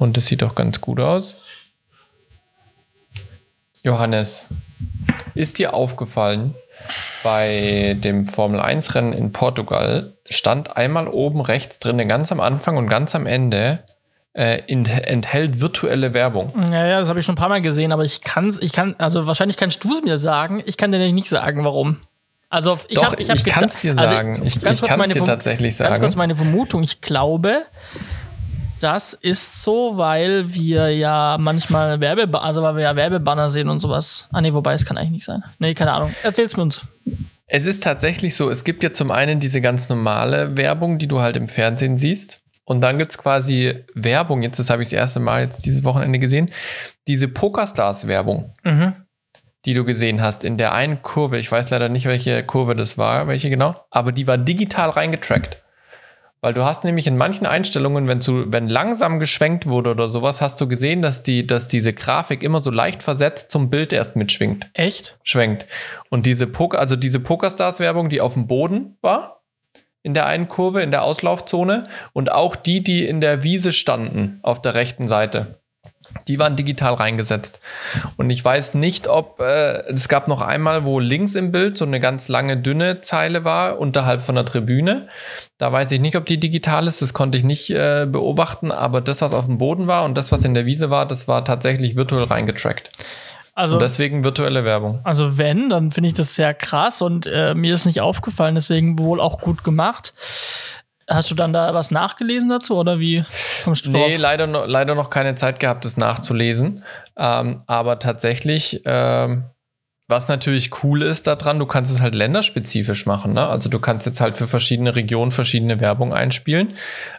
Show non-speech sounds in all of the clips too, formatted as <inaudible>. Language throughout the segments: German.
Und das sieht doch ganz gut aus. Johannes, ist dir aufgefallen, bei dem Formel 1 Rennen in Portugal stand einmal oben rechts drin, ganz am Anfang und ganz am Ende, äh, enthält virtuelle Werbung. Ja, ja, das habe ich schon ein paar Mal gesehen, aber ich kann ich kann, also wahrscheinlich kannst du es mir sagen, ich kann dir nicht sagen, warum. Also ich Doch, hab, ich, hab ich kann es dir also sagen. Ich, ich kann es dir tatsächlich sagen. Ganz kurz meine Vermutung. Ich glaube, das ist so, weil wir ja manchmal Werbe, also weil wir ja Werbebanner sehen und sowas. Ah nee, wobei es kann eigentlich nicht sein. Nee, keine Ahnung. Erzähl's mir uns. Es ist tatsächlich so, es gibt ja zum einen diese ganz normale Werbung, die du halt im Fernsehen siehst. Und dann gibt es quasi Werbung, jetzt, das habe ich das erste Mal jetzt dieses Wochenende gesehen, diese Pokerstars-Werbung, mhm. die du gesehen hast in der einen Kurve. Ich weiß leider nicht, welche Kurve das war, welche genau, aber die war digital reingetrackt. Weil du hast nämlich in manchen Einstellungen, wenn, zu, wenn langsam geschwenkt wurde oder sowas, hast du gesehen, dass, die, dass diese Grafik immer so leicht versetzt zum Bild erst mitschwingt. Echt? Schwenkt. Und diese Poker, also diese Pokerstars-Werbung, die auf dem Boden war, in der einen Kurve, in der Auslaufzone, und auch die, die in der Wiese standen, auf der rechten Seite. Die waren digital reingesetzt. Und ich weiß nicht, ob äh, es gab noch einmal, wo links im Bild so eine ganz lange, dünne Zeile war, unterhalb von der Tribüne. Da weiß ich nicht, ob die digital ist. Das konnte ich nicht äh, beobachten. Aber das, was auf dem Boden war und das, was in der Wiese war, das war tatsächlich virtuell reingetrackt. Also, und deswegen virtuelle Werbung. Also wenn, dann finde ich das sehr krass und äh, mir ist nicht aufgefallen, deswegen wohl auch gut gemacht. Hast du dann da was nachgelesen dazu oder wie kommst du Nee, leider, noch, leider noch keine Zeit gehabt, das nachzulesen. Ähm, aber tatsächlich ähm, was natürlich cool ist daran, du kannst es halt länderspezifisch machen. Ne? Also du kannst jetzt halt für verschiedene Regionen verschiedene Werbung einspielen.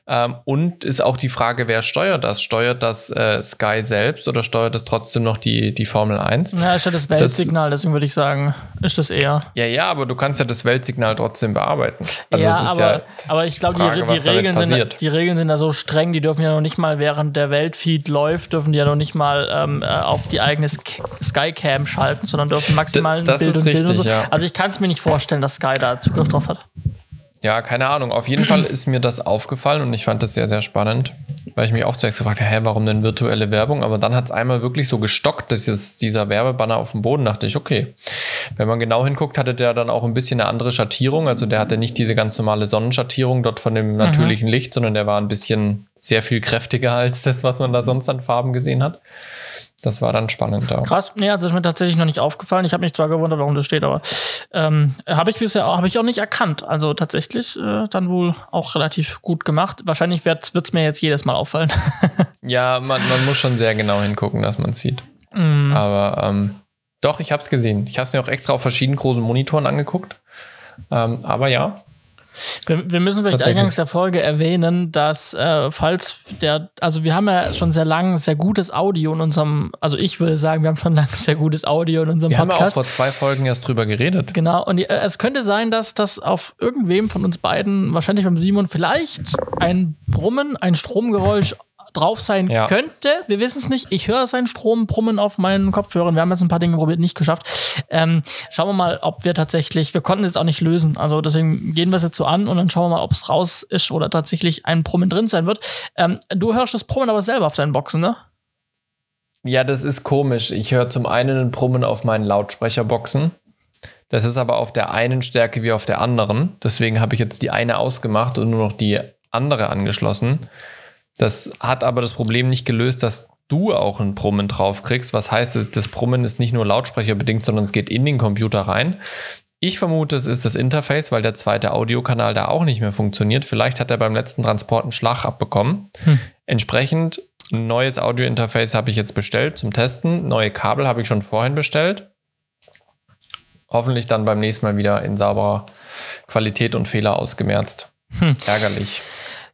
Ähm, und ist auch die Frage, wer steuert das? Steuert das äh, Sky selbst oder steuert das trotzdem noch die, die Formel 1? Ja, ist ja das Weltsignal, das, deswegen würde ich sagen, ist das eher. Ja, ja, aber du kannst ja das Weltsignal trotzdem bearbeiten. Also ja, aber, ja aber ich glaube, die, die, Regeln sind, die Regeln sind da so streng, die dürfen ja noch nicht mal, während der Weltfeed läuft, dürfen die ja noch nicht mal ähm, äh, auf die eigene Skycam schalten, sondern dürfen maximal das Bild ist richtig, Bild so. ja. Also ich kann es mir nicht vorstellen, dass Sky da Zugriff drauf hat. Ja, keine Ahnung. Auf jeden Fall ist mir das aufgefallen und ich fand das sehr, sehr spannend, weil ich mich auch zuerst gefragt habe, hä, warum denn virtuelle Werbung? Aber dann hat es einmal wirklich so gestockt, dass jetzt dieser Werbebanner auf dem Boden dachte ich, okay. Wenn man genau hinguckt, hatte der dann auch ein bisschen eine andere Schattierung. Also der hatte nicht diese ganz normale Sonnenschattierung dort von dem natürlichen mhm. Licht, sondern der war ein bisschen sehr viel kräftiger <laughs> als das, was man da sonst an Farben gesehen hat. Das war dann spannend da. Krass, nee, also das ist mir tatsächlich noch nicht aufgefallen. Ich habe mich zwar gewundert, warum das steht, aber ähm, habe ich bisher auch, habe ich auch nicht erkannt. Also tatsächlich äh, dann wohl auch relativ gut gemacht. Wahrscheinlich wird es mir jetzt jedes Mal auffallen. <laughs> ja, man, man muss schon sehr genau hingucken, dass man es sieht. Mm. Aber ähm, doch, ich habe es gesehen. Ich habe es mir auch extra auf verschiedenen großen Monitoren angeguckt. Ähm, aber ja, wir, wir müssen vielleicht eingangs der Folge erwähnen, dass äh, falls der, also wir haben ja schon sehr lange sehr gutes Audio in unserem, also ich würde sagen, wir haben schon <laughs> lange sehr gutes Audio in unserem wir Podcast. Wir haben auch vor zwei Folgen erst drüber geredet. Genau, und äh, es könnte sein, dass das auf irgendwem von uns beiden, wahrscheinlich beim Simon, vielleicht ein Brummen, ein Stromgeräusch drauf sein ja. könnte. Wir wissen es nicht. Ich höre seinen Strom brummen auf meinen Kopfhörern. Wir haben jetzt ein paar Dinge probiert, nicht geschafft. Ähm, schauen wir mal, ob wir tatsächlich, wir konnten es auch nicht lösen. Also deswegen gehen wir es jetzt so an und dann schauen wir mal, ob es raus ist oder tatsächlich ein Brummen drin sein wird. Ähm, du hörst das Brummen aber selber auf deinen Boxen, ne? Ja, das ist komisch. Ich höre zum einen ein Brummen auf meinen Lautsprecherboxen. Das ist aber auf der einen Stärke wie auf der anderen. Deswegen habe ich jetzt die eine ausgemacht und nur noch die andere angeschlossen. Das hat aber das Problem nicht gelöst, dass du auch ein Brummen draufkriegst. Was heißt, das Brummen ist nicht nur lautsprecherbedingt, sondern es geht in den Computer rein. Ich vermute, es ist das Interface, weil der zweite Audiokanal da auch nicht mehr funktioniert. Vielleicht hat er beim letzten Transport einen Schlag abbekommen. Hm. Entsprechend ein neues Audio-Interface habe ich jetzt bestellt zum Testen. Neue Kabel habe ich schon vorhin bestellt. Hoffentlich dann beim nächsten Mal wieder in sauberer Qualität und Fehler ausgemerzt. Hm. Ärgerlich.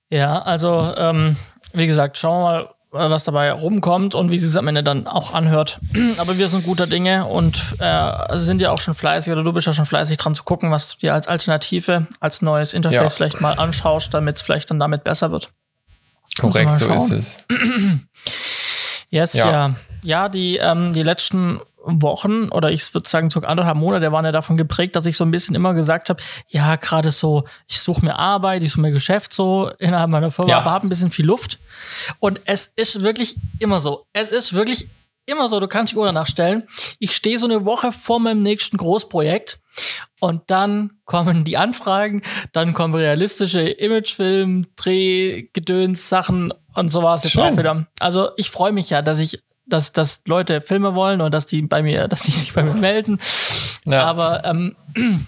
Ja, also ähm, wie gesagt, schauen wir mal, was dabei rumkommt und wie es am Ende dann auch anhört. <clears throat> Aber wir sind guter Dinge und äh, sind ja auch schon fleißig oder du bist ja schon fleißig dran zu gucken, was du dir als Alternative, als neues Interface ja. vielleicht mal anschaust, damit es vielleicht dann damit besser wird. Korrekt, so ist es. <clears throat> Yes, ja. ja. Ja, die, ähm, die letzten Wochen oder ich würde sagen sogar anderthalb Monate waren ja davon geprägt, dass ich so ein bisschen immer gesagt habe, ja, gerade so, ich suche mir Arbeit, ich suche mir Geschäft so innerhalb meiner Firma, ja. aber habe ein bisschen viel Luft. Und es ist wirklich immer so. Es ist wirklich immer so, du kannst die Uhr danach stellen. Ich stehe so eine Woche vor meinem nächsten Großprojekt und dann kommen die Anfragen, dann kommen realistische Imagefilm, Dreh, Gedöns, Sachen und so war es jetzt auch wieder. Also ich freue mich ja, dass ich, dass, dass Leute Filme wollen und dass die bei mir, dass die sich bei mir melden. Ja. Aber ähm,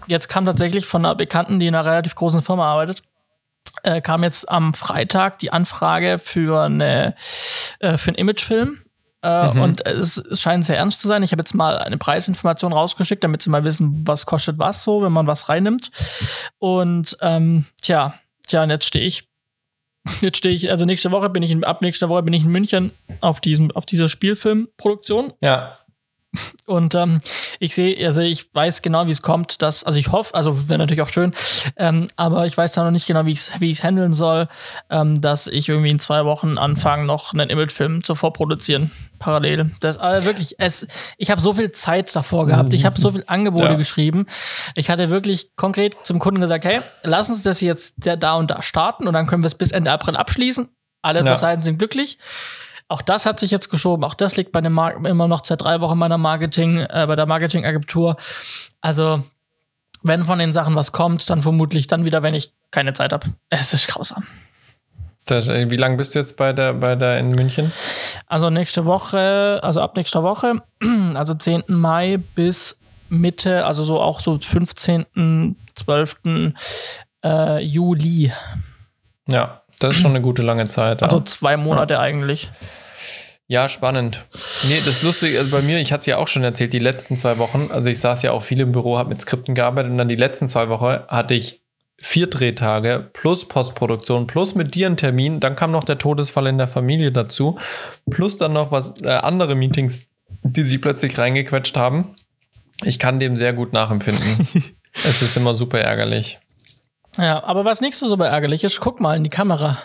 jetzt kam tatsächlich von einer Bekannten, die in einer relativ großen Firma arbeitet, äh, kam jetzt am Freitag die Anfrage für eine äh, für einen Imagefilm äh, mhm. Und es, es, scheint sehr ernst zu sein. Ich habe jetzt mal eine Preisinformation rausgeschickt, damit sie mal wissen, was kostet was so, wenn man was reinnimmt. Und ähm, tja, tja, und jetzt stehe ich. Jetzt stehe ich, also nächste Woche bin ich in, ab nächster Woche bin ich in München auf diesem, auf dieser Spielfilmproduktion. Ja. Und ähm, ich sehe, also ich weiß genau, wie es kommt, dass, also ich hoffe, also wäre natürlich auch schön, ähm, aber ich weiß da noch nicht genau, wie ich es wie ich's handeln soll, ähm, dass ich irgendwie in zwei Wochen anfange, noch einen Imagefilm zu vorproduzieren, parallel. Das also wirklich, es, ich habe so viel Zeit davor gehabt, ich habe so viel Angebote ja. geschrieben. Ich hatte wirklich konkret zum Kunden gesagt, hey, lass uns das jetzt da und da starten und dann können wir es bis Ende April abschließen. Alle ja. Seiten sind glücklich. Auch das hat sich jetzt geschoben. Auch das liegt bei dem Mar immer noch seit drei Wochen meiner Marketing, äh, bei der Marketingagentur. Also, wenn von den Sachen was kommt, dann vermutlich dann wieder, wenn ich keine Zeit habe. Es ist grausam. Das, äh, wie lange bist du jetzt bei der, bei der in München? Also nächste Woche, also ab nächster Woche, <clears throat> also 10. Mai bis Mitte, also so auch so 15., 12. Äh, Juli. Ja, das ist schon eine gute lange Zeit. Also zwei Monate ja. eigentlich. Ja, spannend. Nee, das Lustige, also bei mir, ich hatte es ja auch schon erzählt, die letzten zwei Wochen, also ich saß ja auch viel im Büro, habe mit Skripten gearbeitet und dann die letzten zwei Wochen hatte ich vier Drehtage plus Postproduktion plus mit dir einen Termin, dann kam noch der Todesfall in der Familie dazu, plus dann noch was äh, andere Meetings, die sich plötzlich reingequetscht haben. Ich kann dem sehr gut nachempfinden. <laughs> es ist immer super ärgerlich. Ja, aber was nicht so ärgerlich ist, guck mal in die Kamera.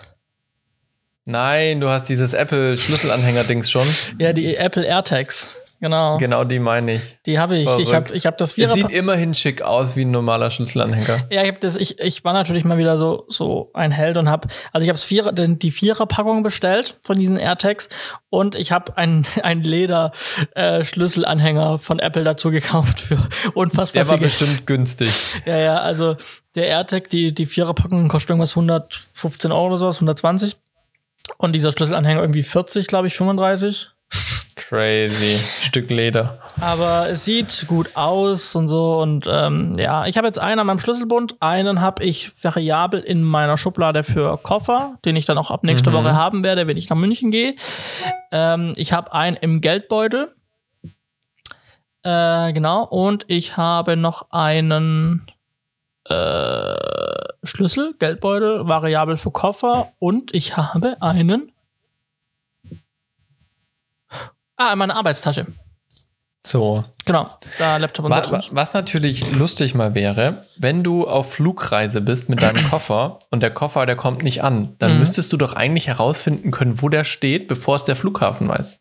Nein, du hast dieses Apple-Schlüsselanhänger-Dings schon. Ja, die Apple AirTags. Genau. Genau, die meine ich. Die habe ich. Verrückt. Ich habe ich hab das Vierer. Sieht immerhin schick aus wie ein normaler Schlüsselanhänger. Ja, ich habe das. Ich, ich war natürlich mal wieder so so ein Held und habe also ich habe Vierer, die Vierer-Packung bestellt von diesen AirTags und ich habe einen <laughs> ein Leder äh, von Apple dazu gekauft für unfassbar Der war bestimmt günstig. <laughs> Ja, ja. Also der AirTag, die die Vierer-Packung kostet irgendwas 115 Euro oder sowas, 120. Und dieser Schlüsselanhänger irgendwie 40, glaube ich, 35. Crazy. Stück Leder. Aber es sieht gut aus und so. Und ähm, ja, ich habe jetzt einen an meinem Schlüsselbund. Einen habe ich variabel in meiner Schublade für Koffer, den ich dann auch ab nächster mhm. Woche haben werde, wenn ich nach München gehe. Ähm, ich habe einen im Geldbeutel. Äh, genau. Und ich habe noch einen äh, Schlüssel, Geldbeutel, variabel für Koffer und ich habe einen. Ah, meine Arbeitstasche. So. Genau, da Laptop und was, so was natürlich lustig mal wäre, wenn du auf Flugreise bist mit deinem <clears throat> Koffer und der Koffer, der kommt nicht an, dann mhm. müsstest du doch eigentlich herausfinden können, wo der steht, bevor es der Flughafen weiß.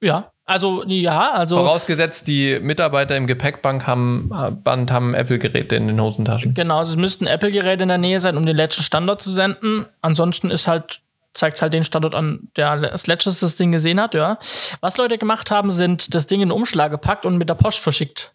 Ja, also ja, also. Vorausgesetzt, die Mitarbeiter im Gepäckband haben, Band haben Apple-Geräte in den Hosentaschen. Genau, also es müssten Apple-Geräte in der Nähe sein, um den letzten Standort zu senden. Ansonsten ist halt, zeigt halt den Standort an, der als letztes das Ding gesehen hat, ja. Was Leute gemacht haben, sind das Ding in den Umschlag gepackt und mit der Post verschickt.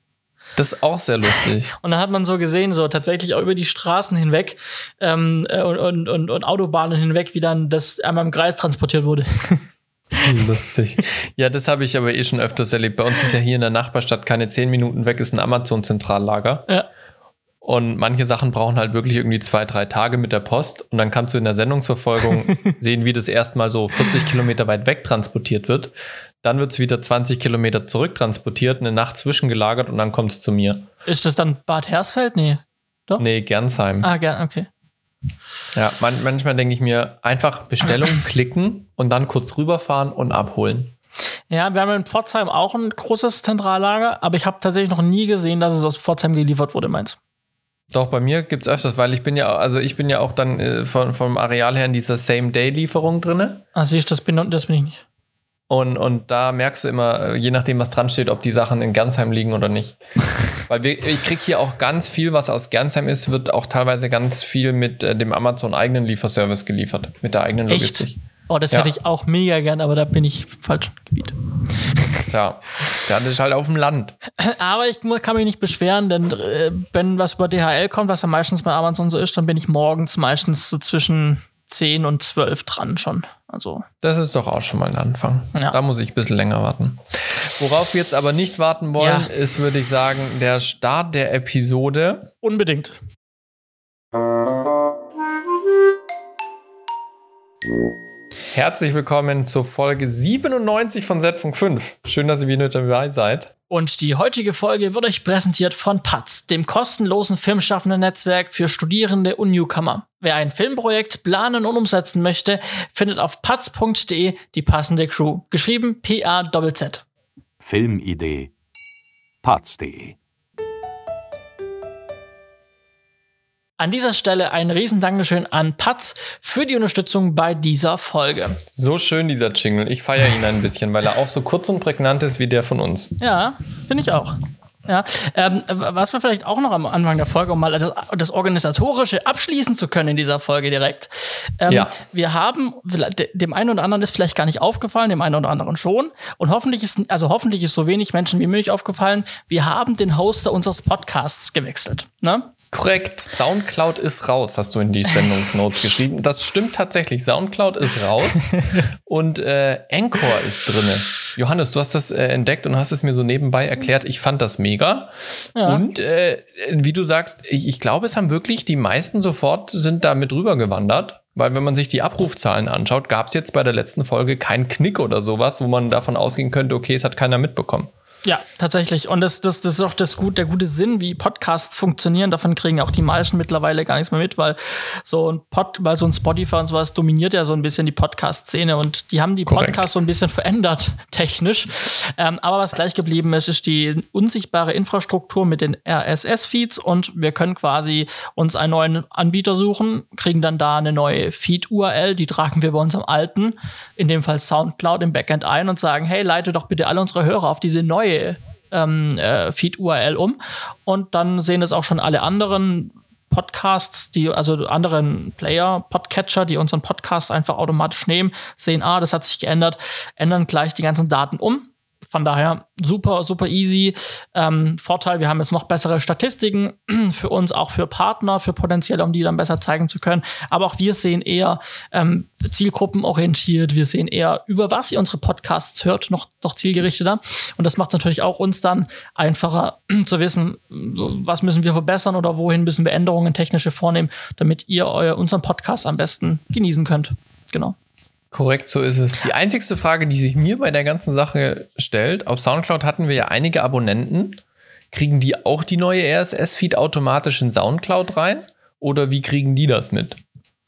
Das ist auch sehr lustig. <laughs> und dann hat man so gesehen, so tatsächlich auch über die Straßen hinweg ähm, äh, und, und, und, und Autobahnen hinweg, wie dann das einmal im Kreis transportiert wurde. <laughs> Lustig. Ja, das habe ich aber eh schon öfters erlebt. Bei uns ist ja hier in der Nachbarstadt keine zehn Minuten weg, ist ein Amazon-Zentrallager. Ja. Und manche Sachen brauchen halt wirklich irgendwie zwei, drei Tage mit der Post. Und dann kannst du in der Sendungsverfolgung <laughs> sehen, wie das erstmal so 40 Kilometer weit weg transportiert wird. Dann wird es wieder 20 Kilometer zurücktransportiert, eine Nacht zwischengelagert und dann kommt es zu mir. Ist das dann Bad Hersfeld? Nee. Doch? Nee, Gernsheim. Ah, gern, okay. Ja, man, manchmal denke ich mir, einfach Bestellung <clears throat> klicken und dann kurz rüberfahren und abholen. Ja, wir haben in Pforzheim auch ein großes Zentrallager, aber ich habe tatsächlich noch nie gesehen, dass es aus Pforzheim geliefert wurde, meins. Doch, bei mir gibt es öfters, weil ich bin ja, also ich bin ja auch dann äh, von, vom Areal her in dieser Same-Day-Lieferung drin. Ah, siehst du, das bin, das bin ich nicht. Und, und da merkst du immer, äh, je nachdem, was dran steht, ob die Sachen in Gernsheim liegen oder nicht. <laughs> Weil wir, ich kriege hier auch ganz viel, was aus Gernsheim ist, wird auch teilweise ganz viel mit äh, dem Amazon-eigenen Lieferservice geliefert, mit der eigenen Logistik. Echt? Oh, das ja. hätte ich auch mega gern, aber da bin ich falsch Gebiet. Tja, der ist halt auf dem Land. Aber ich kann mich nicht beschweren, denn äh, wenn was über DHL kommt, was ja meistens bei Amazon so ist, dann bin ich morgens meistens so zwischen 10 und 12 dran schon. Also. Das ist doch auch schon mal ein Anfang. Ja. Da muss ich ein bisschen länger warten. Worauf wir jetzt aber nicht warten wollen, ja. ist, würde ich sagen, der Start der Episode. Unbedingt. Herzlich willkommen zur Folge 97 von Z-Funk 5. Schön, dass ihr wieder dabei seid. Und die heutige Folge wird euch präsentiert von PATZ, dem kostenlosen Filmschaffenden Netzwerk für Studierende und Newcomer. Wer ein Filmprojekt planen und umsetzen möchte, findet auf patz.de die passende Crew. Geschrieben P-A-Z-Z. Filmidee. patz.de An dieser Stelle ein riesen Dankeschön an Patz für die Unterstützung bei dieser Folge. So schön dieser Jingle. Ich feiere ihn ein bisschen, weil er auch so kurz und prägnant ist wie der von uns. Ja, finde ich auch. Ja, ähm, was wir vielleicht auch noch am Anfang der Folge, um mal das, das Organisatorische abschließen zu können in dieser Folge direkt. Ähm, ja. Wir haben, dem einen oder anderen ist vielleicht gar nicht aufgefallen, dem einen oder anderen schon. Und hoffentlich ist, also hoffentlich ist so wenig Menschen wie möglich aufgefallen. Wir haben den Hoster unseres Podcasts gewechselt. Ne? Korrekt. Soundcloud ist raus, hast du in die Sendungsnotes <laughs> geschrieben. Das stimmt tatsächlich. Soundcloud ist raus <laughs> und äh, Anchor ist drinne. Johannes, du hast das äh, entdeckt und hast es mir so nebenbei erklärt. Ich fand das mega. Ja. Und äh, wie du sagst, ich, ich glaube, es haben wirklich die meisten sofort sind da mit rübergewandert. Weil wenn man sich die Abrufzahlen anschaut, gab es jetzt bei der letzten Folge keinen Knick oder sowas, wo man davon ausgehen könnte, okay, es hat keiner mitbekommen. Ja, tatsächlich. Und das, das, das ist auch das gut, der gute Sinn, wie Podcasts funktionieren. Davon kriegen auch die meisten mittlerweile gar nichts mehr mit, weil so ein Pod, weil so ein Spotify und sowas dominiert ja so ein bisschen die Podcast-Szene und die haben die Korrekt. Podcasts so ein bisschen verändert, <laughs> technisch. Ähm, aber was gleich geblieben ist, ist die unsichtbare Infrastruktur mit den RSS-Feeds und wir können quasi uns einen neuen Anbieter suchen, kriegen dann da eine neue Feed-URL, die tragen wir bei unserem alten, in dem Fall Soundcloud im Backend ein und sagen, hey, leite doch bitte alle unsere Hörer auf diese neue neue ähm, äh, Feed-URL um. Und dann sehen das auch schon alle anderen Podcasts, die, also anderen Player, Podcatcher, die unseren Podcast einfach automatisch nehmen, sehen, ah, das hat sich geändert, ändern gleich die ganzen Daten um von daher super, super easy. Ähm, Vorteil, wir haben jetzt noch bessere Statistiken <clears throat> für uns, auch für Partner, für potenzielle, um die dann besser zeigen zu können. Aber auch wir sehen eher ähm, zielgruppenorientiert. Wir sehen eher, über was ihr unsere Podcasts hört, noch, noch zielgerichteter. Und das macht natürlich auch uns dann einfacher <clears throat> zu wissen, was müssen wir verbessern oder wohin müssen wir Änderungen technische vornehmen, damit ihr euer, unseren Podcast am besten genießen könnt. Genau. Korrekt, so ist es. Die einzigste Frage, die sich mir bei der ganzen Sache stellt, auf Soundcloud hatten wir ja einige Abonnenten. Kriegen die auch die neue RSS-Feed automatisch in Soundcloud rein? Oder wie kriegen die das mit?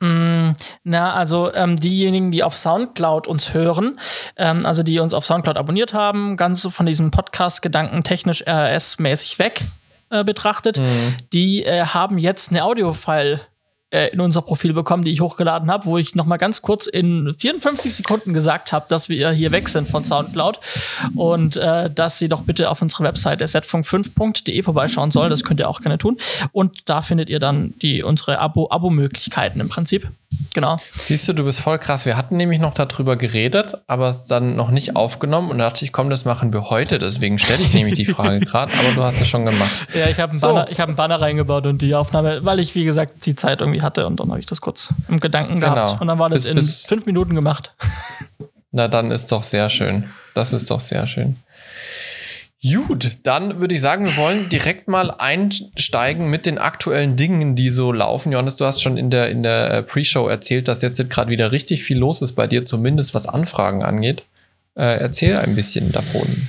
Mm, na, also ähm, diejenigen, die auf Soundcloud uns hören, ähm, also die uns auf Soundcloud abonniert haben, ganz von diesem Podcast-Gedanken technisch RS-mäßig weg äh, betrachtet, mhm. die äh, haben jetzt eine Audio-File äh, in unser Profil bekommen, die ich hochgeladen habe, wo ich noch mal ganz kurz in 54 Sekunden gesagt habe, dass wir hier weg sind von Soundcloud und äh, dass sie doch bitte auf unsere Webseite setfunk5.de vorbeischauen soll. Das könnt ihr auch gerne tun. Und da findet ihr dann die unsere Abo-Abo-Möglichkeiten im Prinzip. Genau. Siehst du, du bist voll krass. Wir hatten nämlich noch darüber geredet, aber es dann noch nicht aufgenommen und da dachte ich, komm, das machen wir heute. Deswegen stelle ich nämlich die Frage <laughs> gerade, aber du hast es schon gemacht. Ja, ich habe einen, so. Banner, hab einen Banner reingebaut und die Aufnahme, weil ich, wie gesagt, die Zeit irgendwie hatte und dann habe ich das kurz im Gedanken gehabt. Genau. Und dann war das bis, in bis fünf Minuten gemacht. <laughs> Na, dann ist doch sehr schön. Das ist doch sehr schön. Gut, dann würde ich sagen, wir wollen direkt mal einsteigen mit den aktuellen Dingen, die so laufen. Johannes, du hast schon in der, in der äh, Pre-Show erzählt, dass jetzt gerade wieder richtig viel los ist bei dir, zumindest was Anfragen angeht. Äh, erzähl ein bisschen davon.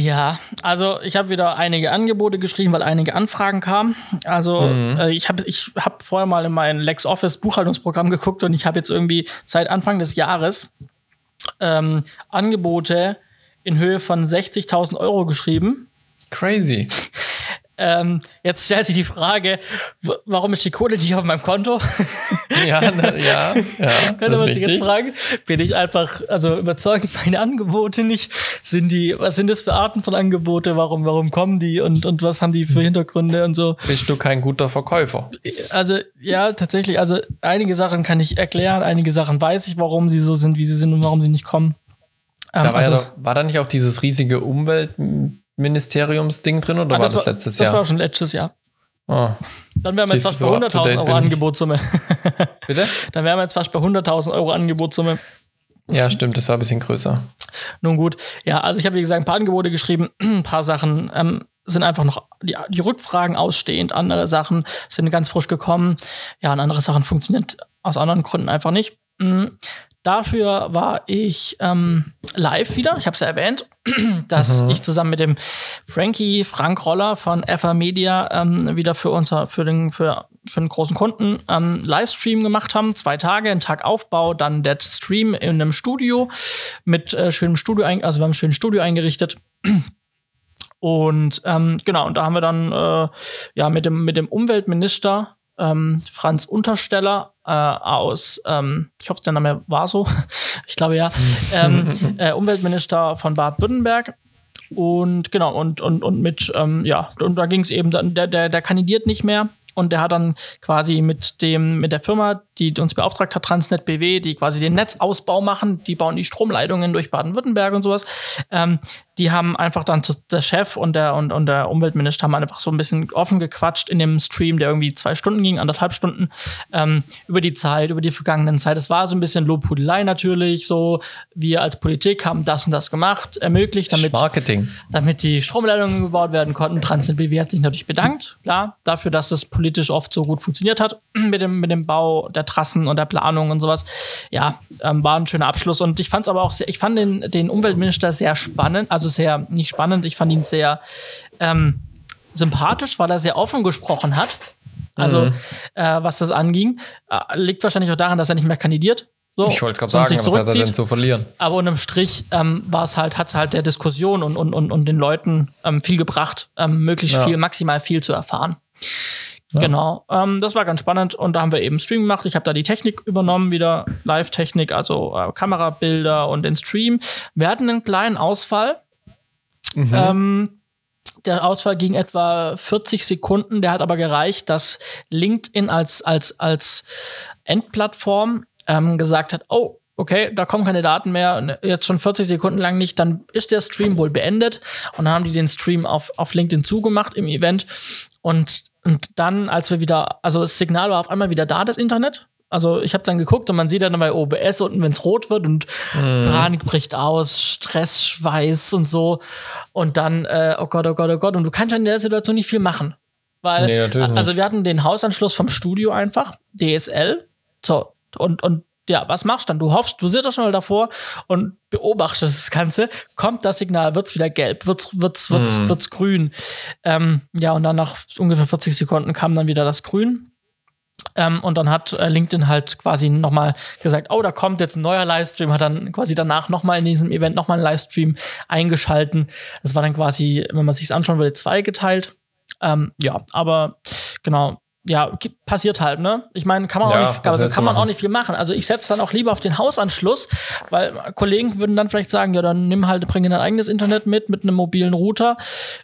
Ja, also ich habe wieder einige Angebote geschrieben, weil einige Anfragen kamen. Also mhm. äh, ich habe ich hab vorher mal in mein LexOffice Buchhaltungsprogramm geguckt und ich habe jetzt irgendwie seit Anfang des Jahres ähm, Angebote in Höhe von 60.000 Euro geschrieben. Crazy. <laughs> Ähm, jetzt stellt sich die Frage, warum ist die Kohle nicht auf meinem Konto? <laughs> ja, na, ja, <laughs> ja. Könnte man sich jetzt fragen, bin ich einfach, also überzeugt <laughs> meine Angebote nicht? Sind die, was sind das für Arten von Angebote? Warum, warum kommen die und, und was haben die für Hintergründe und so? Bist du kein guter Verkäufer? Also, ja, tatsächlich. Also, einige Sachen kann ich erklären, einige Sachen weiß ich, warum sie so sind, wie sie sind und warum sie nicht kommen. Da war, also, ja doch, war da nicht auch dieses riesige Umweltministeriumsding drin oder ah, war das, das war, letztes Jahr? Das war schon letztes Jahr. Oh. Dann wären wir jetzt fast bei 100.000 Euro Angebotssumme. <laughs> Bitte? Dann wären wir jetzt fast bei 100.000 Euro Angebotssumme. Ja, stimmt, das war ein bisschen größer. Nun gut, ja, also ich habe wie gesagt ein paar Angebote geschrieben, <clears throat> ein paar Sachen ähm, sind einfach noch die, die Rückfragen ausstehend, andere Sachen sind ganz frisch gekommen, ja, und andere Sachen funktionieren aus anderen Gründen einfach nicht. Mhm. Dafür war ich ähm, live wieder. Ich habe es ja erwähnt, <clears throat> dass mhm. ich zusammen mit dem Frankie Frank Roller von FA Media ähm, wieder für unser für den für für einen großen Kunden ähm, Livestream gemacht haben. Zwei Tage, ein Tag Aufbau, dann der Stream in einem Studio mit äh, schönem Studio, also wir haben ein schönes Studio eingerichtet. Und ähm, genau, und da haben wir dann äh, ja mit dem mit dem Umweltminister ähm, Franz Untersteller äh, aus, ähm, ich hoffe, der Name war so, <laughs> ich glaube ja, <laughs> ähm, äh, Umweltminister von Baden-Württemberg. Und genau, und, und, und mit, ähm, ja, und da ging es eben, der, der, der kandidiert nicht mehr. Und der hat dann quasi mit dem, mit der Firma, die uns beauftragt hat, Transnet BW, die quasi den Netzausbau machen, die bauen die Stromleitungen durch Baden-Württemberg und sowas, ähm, die haben einfach dann zu, der Chef und der und, und der Umweltminister haben einfach so ein bisschen offen gequatscht in dem Stream, der irgendwie zwei Stunden ging, anderthalb Stunden, ähm, über die Zeit, über die vergangenen Zeit. Es war so ein bisschen Lobhudelei natürlich, so wir als Politik haben das und das gemacht, ermöglicht, damit, Marketing. damit die Stromleitungen gebaut werden konnten. Transnet BW hat sich natürlich bedankt, klar, dafür, dass das politisch oft so gut funktioniert hat mit dem, mit dem Bau der Trassen und der Planung und sowas. Ja, ähm, war ein schöner Abschluss und ich fand es aber auch sehr, ich fand den, den Umweltminister sehr spannend, also sehr, nicht spannend, ich fand ihn sehr ähm, sympathisch, weil er sehr offen gesprochen hat. Also, mhm. äh, was das anging, äh, liegt wahrscheinlich auch daran, dass er nicht mehr kandidiert. So, ich wollte gerade sagen, was hat er denn zu verlieren? Aber unterm Strich ähm, war es halt, hat es halt der Diskussion und, und, und, und den Leuten ähm, viel gebracht, ähm, möglichst ja. viel, maximal viel zu erfahren. Ja. Genau, ähm, das war ganz spannend und da haben wir eben Stream gemacht. Ich habe da die Technik übernommen, wieder Live-Technik, also äh, Kamerabilder und den Stream. Wir hatten einen kleinen Ausfall, Mhm. Ähm, der Ausfall ging etwa 40 Sekunden. Der hat aber gereicht, dass LinkedIn als, als, als Endplattform ähm, gesagt hat, oh, okay, da kommen keine Daten mehr, jetzt schon 40 Sekunden lang nicht, dann ist der Stream wohl beendet. Und dann haben die den Stream auf, auf LinkedIn zugemacht im Event. Und, und dann, als wir wieder, also das Signal war auf einmal wieder da, das Internet. Also ich habe dann geguckt und man sieht dann bei OBS unten, wenn es rot wird und mhm. Panik bricht aus, Stress, Schweiß und so. Und dann, äh, oh Gott, oh Gott, oh Gott. Und du kannst in der Situation nicht viel machen. Weil, nee, also wir hatten den Hausanschluss vom Studio einfach, DSL. So, und, und ja, was machst du dann? Du hoffst, du sitzt schon mal davor und beobachtest das Ganze. Kommt das Signal, wird's wieder gelb, wird's, wird's, wird's, hm. wird's grün. Ähm, ja, und dann nach ungefähr 40 Sekunden kam dann wieder das Grün. Ähm, und dann hat äh, LinkedIn halt quasi nochmal gesagt, oh, da kommt jetzt ein neuer Livestream, hat dann quasi danach nochmal in diesem Event nochmal einen Livestream eingeschalten. Das war dann quasi, wenn man sich's anschauen würde, zweigeteilt. Ähm, ja, aber genau, ja, passiert halt, ne? Ich meine, kann man, ja, auch, nicht, also kann man auch nicht viel machen. Also ich setze dann auch lieber auf den Hausanschluss, weil Kollegen würden dann vielleicht sagen, ja, dann nimm halt, bring dein eigenes Internet mit, mit einem mobilen Router,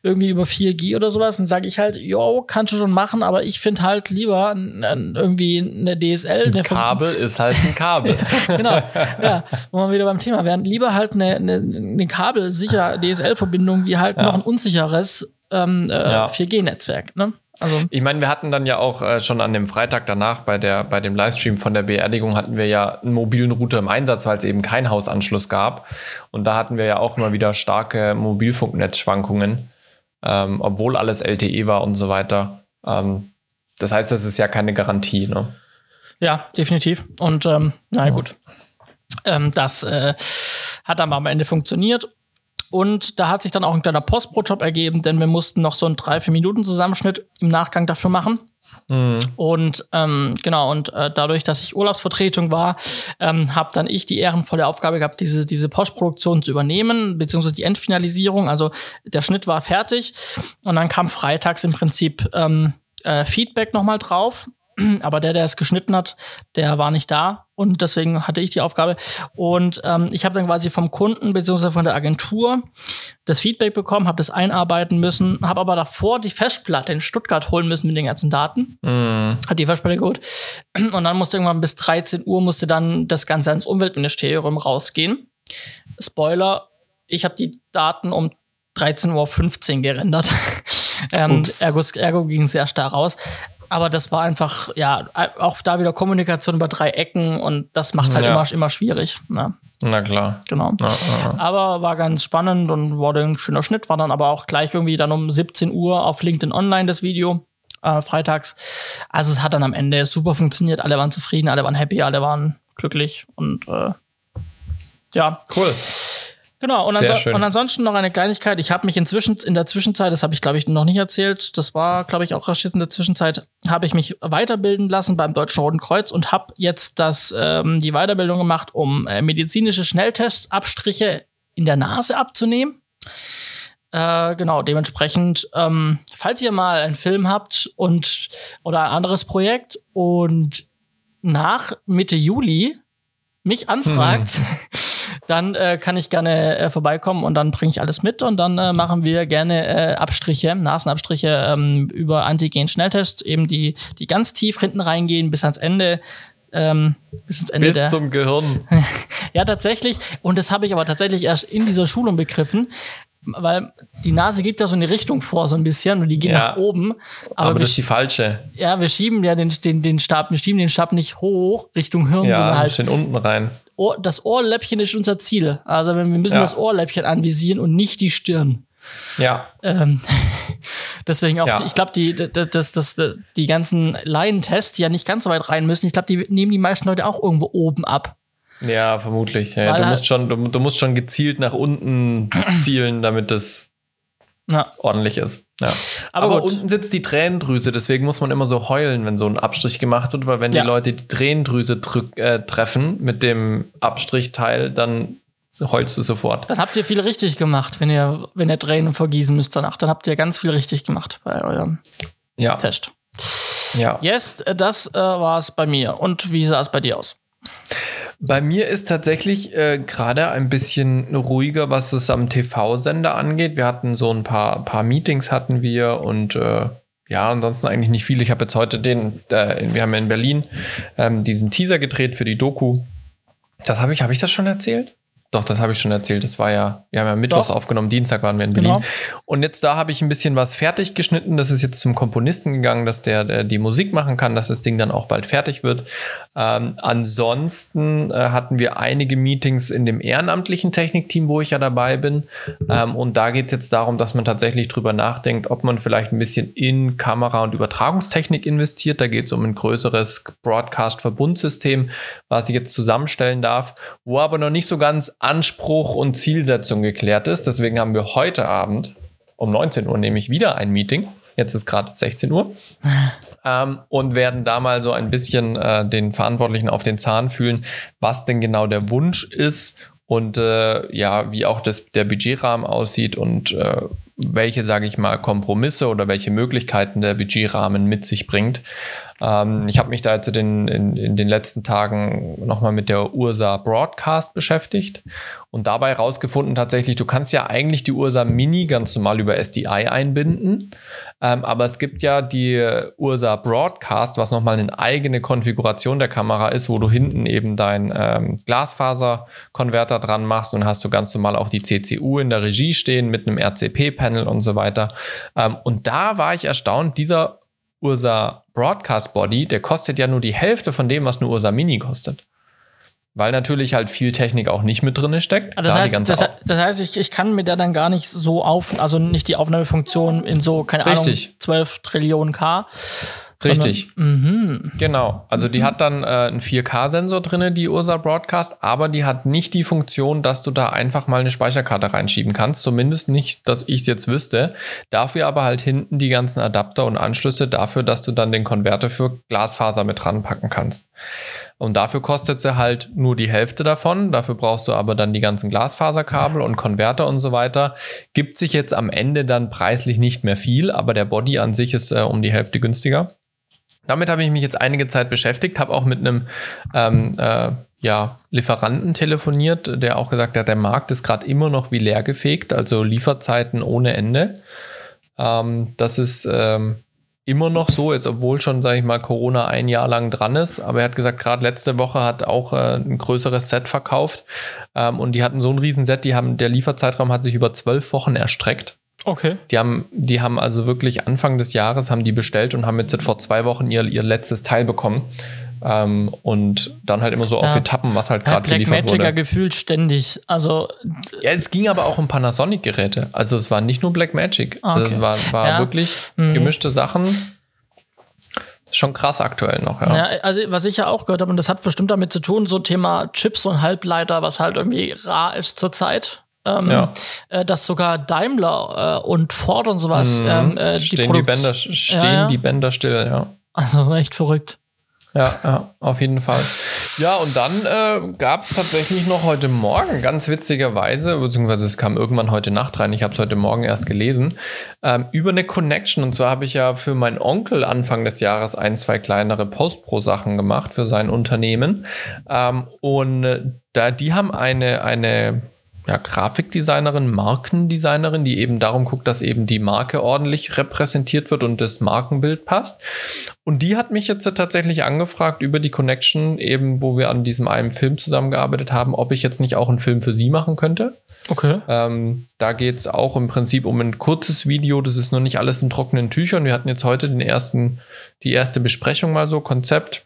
irgendwie über 4G oder sowas. Dann sage ich halt, jo, kannst du schon machen, aber ich finde halt lieber irgendwie eine DSL. Ein Kabel <laughs> ist halt ein Kabel. <laughs> genau, ja, wo wir wieder beim Thema wären. Lieber halt eine, eine, eine kabelsicher DSL-Verbindung, wie halt ja. noch ein unsicheres ähm, äh, ja. 4G-Netzwerk, ne? Also ich meine, wir hatten dann ja auch äh, schon an dem Freitag danach bei, der, bei dem Livestream von der Beerdigung hatten wir ja einen mobilen Router im Einsatz, weil es eben keinen Hausanschluss gab. Und da hatten wir ja auch immer wieder starke Mobilfunknetzschwankungen, ähm, obwohl alles LTE war und so weiter. Ähm, das heißt, das ist ja keine Garantie. Ne? Ja, definitiv. Und ähm, na ja. gut. Ähm, das äh, hat dann am Ende funktioniert. Und da hat sich dann auch ein kleiner Postbrotjob ergeben, denn wir mussten noch so einen 3-4 Minuten Zusammenschnitt im Nachgang dafür machen. Mhm. Und ähm, genau, und äh, dadurch, dass ich Urlaubsvertretung war, ähm, habe dann ich die ehrenvolle Aufgabe gehabt, diese, diese Postproduktion zu übernehmen, beziehungsweise die Endfinalisierung. Also der Schnitt war fertig und dann kam freitags im Prinzip ähm, äh, Feedback nochmal drauf. <clears throat> Aber der, der es geschnitten hat, der war nicht da und deswegen hatte ich die Aufgabe. Und ähm, ich habe dann quasi vom Kunden beziehungsweise von der Agentur das Feedback bekommen, habe das einarbeiten müssen, habe aber davor die Festplatte in Stuttgart holen müssen mit den ganzen Daten. Mm. Hat die Festplatte geholt. Und dann musste irgendwann bis 13 Uhr musste dann das Ganze ans Umweltministerium rausgehen. Spoiler, ich habe die Daten um 13.15 Uhr gerendert. <laughs> ähm, ergo, ergo ging sehr stark raus. Aber das war einfach, ja, auch da wieder Kommunikation über drei Ecken und das macht es halt ja. immer, immer schwierig. Ne? Na klar. Genau. Ja, ja, aber war ganz spannend und wurde ein schöner Schnitt, war dann aber auch gleich irgendwie dann um 17 Uhr auf LinkedIn Online das Video. Äh, freitags. Also es hat dann am Ende super funktioniert. Alle waren zufrieden, alle waren happy, alle waren glücklich und äh, ja. Cool. Genau, und, anso und, ansonsten noch eine Kleinigkeit. Ich habe mich inzwischen, in der Zwischenzeit, das habe ich glaube ich noch nicht erzählt, das war glaube ich auch rasch in der Zwischenzeit, habe ich mich weiterbilden lassen beim Deutschen Roten Kreuz und habe jetzt das, ähm, die Weiterbildung gemacht, um äh, medizinische Schnelltestabstriche in der Nase abzunehmen. Äh, genau, dementsprechend, ähm, falls ihr mal einen Film habt und oder ein anderes Projekt und nach Mitte Juli mich anfragt, hm. Dann äh, kann ich gerne äh, vorbeikommen und dann bringe ich alles mit und dann äh, machen wir gerne äh, Abstriche, Nasenabstriche ähm, über Antigen-Schnelltest, eben die, die ganz tief hinten reingehen bis ans Ende. Ähm, bis ans Ende bis der, zum Gehirn. <laughs> ja, tatsächlich. Und das habe ich aber tatsächlich erst in dieser Schulung begriffen weil die Nase gibt ja so eine Richtung vor, so ein bisschen, und die geht ja, nach oben. Aber, aber das ist die falsche. Ja, wir schieben ja den, den, den Stab, wir schieben den Stab nicht hoch Richtung Hirn, ja, sondern halt. unten rein. Ohr, das Ohrläppchen ist unser Ziel. Also wir müssen ja. das Ohrläppchen anvisieren und nicht die Stirn. Ja. Ähm, <laughs> deswegen auch, ja. ich glaube, die, das, das, die ganzen Laientests, die ja nicht ganz so weit rein müssen, ich glaube, die nehmen die meisten Leute auch irgendwo oben ab. Ja, vermutlich. Ja, du, musst schon, du, du, musst schon gezielt nach unten <clears throat> zielen, damit das ja. ordentlich ist. Ja. Aber, Aber unten sitzt die Tränendrüse, deswegen muss man immer so heulen, wenn so ein Abstrich gemacht wird, weil wenn ja. die Leute die Tränendrüse äh, treffen mit dem Abstrichteil, dann heulst du sofort. Dann habt ihr viel richtig gemacht, wenn ihr, wenn ihr Tränen vergießen müsst danach. Dann habt ihr ganz viel richtig gemacht bei eurem ja. Test. Ja. Yes, das äh, war es bei mir. Und wie sah es bei dir aus? Bei mir ist tatsächlich äh, gerade ein bisschen ruhiger, was es am TV-Sender angeht. Wir hatten so ein paar, paar Meetings hatten wir und äh, ja, ansonsten eigentlich nicht viel. Ich habe jetzt heute den, äh, wir haben ja in Berlin ähm, diesen Teaser gedreht für die Doku. Das habe ich, habe ich das schon erzählt? Doch, das habe ich schon erzählt. Das war ja, wir haben ja Mittwochs Doch. aufgenommen, Dienstag waren wir in Berlin. Genau. Und jetzt da habe ich ein bisschen was fertig geschnitten. Das ist jetzt zum Komponisten gegangen, dass der, der die Musik machen kann, dass das Ding dann auch bald fertig wird. Ähm, ansonsten äh, hatten wir einige Meetings in dem ehrenamtlichen Technikteam, wo ich ja dabei bin. Ähm, und da geht es jetzt darum, dass man tatsächlich drüber nachdenkt, ob man vielleicht ein bisschen in Kamera- und Übertragungstechnik investiert. Da geht es um ein größeres Broadcast-Verbundsystem, was ich jetzt zusammenstellen darf, wo aber noch nicht so ganz Anspruch und Zielsetzung geklärt ist. Deswegen haben wir heute Abend um 19 Uhr nämlich wieder ein Meeting. Jetzt ist gerade 16 Uhr. <laughs> ähm, und werden da mal so ein bisschen äh, den Verantwortlichen auf den Zahn fühlen, was denn genau der Wunsch ist und äh, ja, wie auch das, der Budgetrahmen aussieht und äh, welche, sage ich mal, Kompromisse oder welche Möglichkeiten der Budgetrahmen mit sich bringt. Ähm, ich habe mich da jetzt in, in, in den letzten Tagen nochmal mit der Ursa Broadcast beschäftigt und dabei herausgefunden tatsächlich, du kannst ja eigentlich die Ursa Mini ganz normal über SDI einbinden, ähm, aber es gibt ja die Ursa Broadcast, was nochmal eine eigene Konfiguration der Kamera ist, wo du hinten eben dein ähm, Glasfaser-Konverter dran machst und hast du ganz normal auch die CCU in der Regie stehen mit einem RCP-Panel und so weiter. Ähm, und da war ich erstaunt, dieser Ursa Broadcast Body, der kostet ja nur die Hälfte von dem, was eine Ursa Mini kostet. Weil natürlich halt viel Technik auch nicht mit drin steckt. Also das, heißt, das, das, heißt, ich, ich kann mir da dann gar nicht so auf, also nicht die Aufnahmefunktion in so, keine Richtig. Ahnung, 12 Trillionen K, Richtig. Sondern, genau. Also die hat dann äh, einen 4K-Sensor drin, die Ursa Broadcast, aber die hat nicht die Funktion, dass du da einfach mal eine Speicherkarte reinschieben kannst. Zumindest nicht, dass ich es jetzt wüsste. Dafür aber halt hinten die ganzen Adapter und Anschlüsse dafür, dass du dann den Konverter für Glasfaser mit dran packen kannst. Und dafür kostet sie halt nur die Hälfte davon. Dafür brauchst du aber dann die ganzen Glasfaserkabel und Konverter und so weiter. Gibt sich jetzt am Ende dann preislich nicht mehr viel, aber der Body an sich ist äh, um die Hälfte günstiger. Damit habe ich mich jetzt einige Zeit beschäftigt, habe auch mit einem ähm, äh, ja, Lieferanten telefoniert, der auch gesagt hat, der Markt ist gerade immer noch wie leer gefegt, also Lieferzeiten ohne Ende. Ähm, das ist ähm, immer noch so, jetzt obwohl schon, sage ich mal, Corona ein Jahr lang dran ist. Aber er hat gesagt, gerade letzte Woche hat auch äh, ein größeres Set verkauft ähm, und die hatten so ein Riesenset, die haben, der Lieferzeitraum hat sich über zwölf Wochen erstreckt. Okay. Die haben, die haben also wirklich Anfang des Jahres haben die bestellt und haben jetzt vor zwei Wochen ihr, ihr letztes Teil bekommen. Ähm, und dann halt immer so ja. auf Etappen, was halt gerade geliefert Black Magic wurde. gefühlt ständig. Also ja, es ging aber auch um Panasonic-Geräte. Also es war nicht nur Black Magic. Ah, okay. Also es war, war ja. wirklich mhm. gemischte Sachen. Schon krass aktuell noch, ja. ja. Also, was ich ja auch gehört habe, und das hat bestimmt damit zu tun, so Thema Chips und Halbleiter, was halt irgendwie rar ist zurzeit. Ähm, ja. äh, dass sogar Daimler äh, und Ford und sowas mhm. ähm, äh, die, stehen, die, Bänder, stehen ja, die Bänder still, ja. Also <laughs> echt verrückt. Ja, ja, auf jeden Fall. Ja, und dann äh, gab es tatsächlich noch heute Morgen, ganz witzigerweise, beziehungsweise es kam irgendwann heute Nacht rein, ich habe es heute Morgen erst gelesen, ähm, über eine Connection. Und zwar habe ich ja für meinen Onkel Anfang des Jahres ein, zwei kleinere Post-Pro-Sachen gemacht für sein Unternehmen. Ähm, und äh, da, die haben eine, eine ja, Grafikdesignerin, Markendesignerin, die eben darum guckt, dass eben die Marke ordentlich repräsentiert wird und das Markenbild passt. Und die hat mich jetzt tatsächlich angefragt über die Connection, eben wo wir an diesem einen Film zusammengearbeitet haben, ob ich jetzt nicht auch einen Film für sie machen könnte. Okay. Ähm, da geht es auch im Prinzip um ein kurzes Video. Das ist noch nicht alles in trockenen Tüchern. Wir hatten jetzt heute den ersten, die erste Besprechung mal so, Konzept.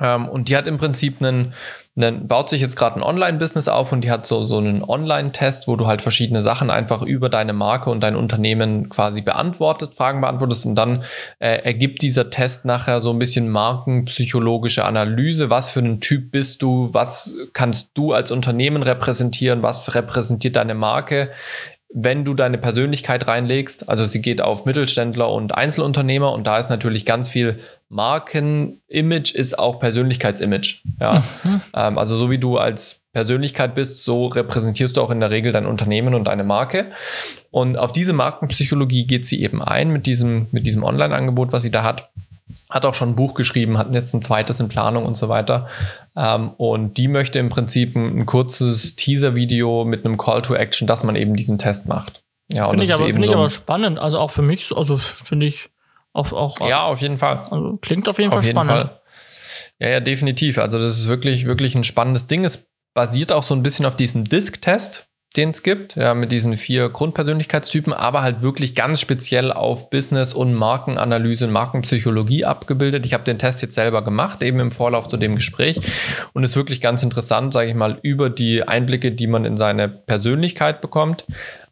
Ähm, und die hat im Prinzip einen, einen baut sich jetzt gerade ein Online-Business auf und die hat so, so einen Online-Test, wo du halt verschiedene Sachen einfach über deine Marke und dein Unternehmen quasi beantwortet, Fragen beantwortest und dann äh, ergibt dieser Test nachher so ein bisschen markenpsychologische Analyse. Was für ein Typ bist du? Was kannst du als Unternehmen repräsentieren? Was repräsentiert deine Marke? Wenn du deine Persönlichkeit reinlegst, also sie geht auf Mittelständler und Einzelunternehmer und da ist natürlich ganz viel Markenimage ist auch Persönlichkeitsimage. Ja? Mhm. Ähm, also so wie du als Persönlichkeit bist, so repräsentierst du auch in der Regel dein Unternehmen und deine Marke. Und auf diese Markenpsychologie geht sie eben ein mit diesem, mit diesem Online-Angebot, was sie da hat hat auch schon ein Buch geschrieben, hat jetzt ein zweites in Planung und so weiter. Ähm, und die möchte im Prinzip ein, ein kurzes Teaser-Video mit einem Call to Action, dass man eben diesen Test macht. Ja, finde ich, aber, find so ich aber spannend. Also auch für mich, also finde ich auch, auch. Ja, auf jeden Fall. Also klingt auf jeden auf Fall jeden spannend. Fall. Ja, ja, definitiv. Also das ist wirklich, wirklich ein spannendes Ding. Es basiert auch so ein bisschen auf diesem Disk-Test den es gibt, ja, mit diesen vier Grundpersönlichkeitstypen, aber halt wirklich ganz speziell auf Business- und Markenanalyse und Markenpsychologie abgebildet. Ich habe den Test jetzt selber gemacht, eben im Vorlauf zu dem Gespräch und ist wirklich ganz interessant, sage ich mal, über die Einblicke, die man in seine Persönlichkeit bekommt,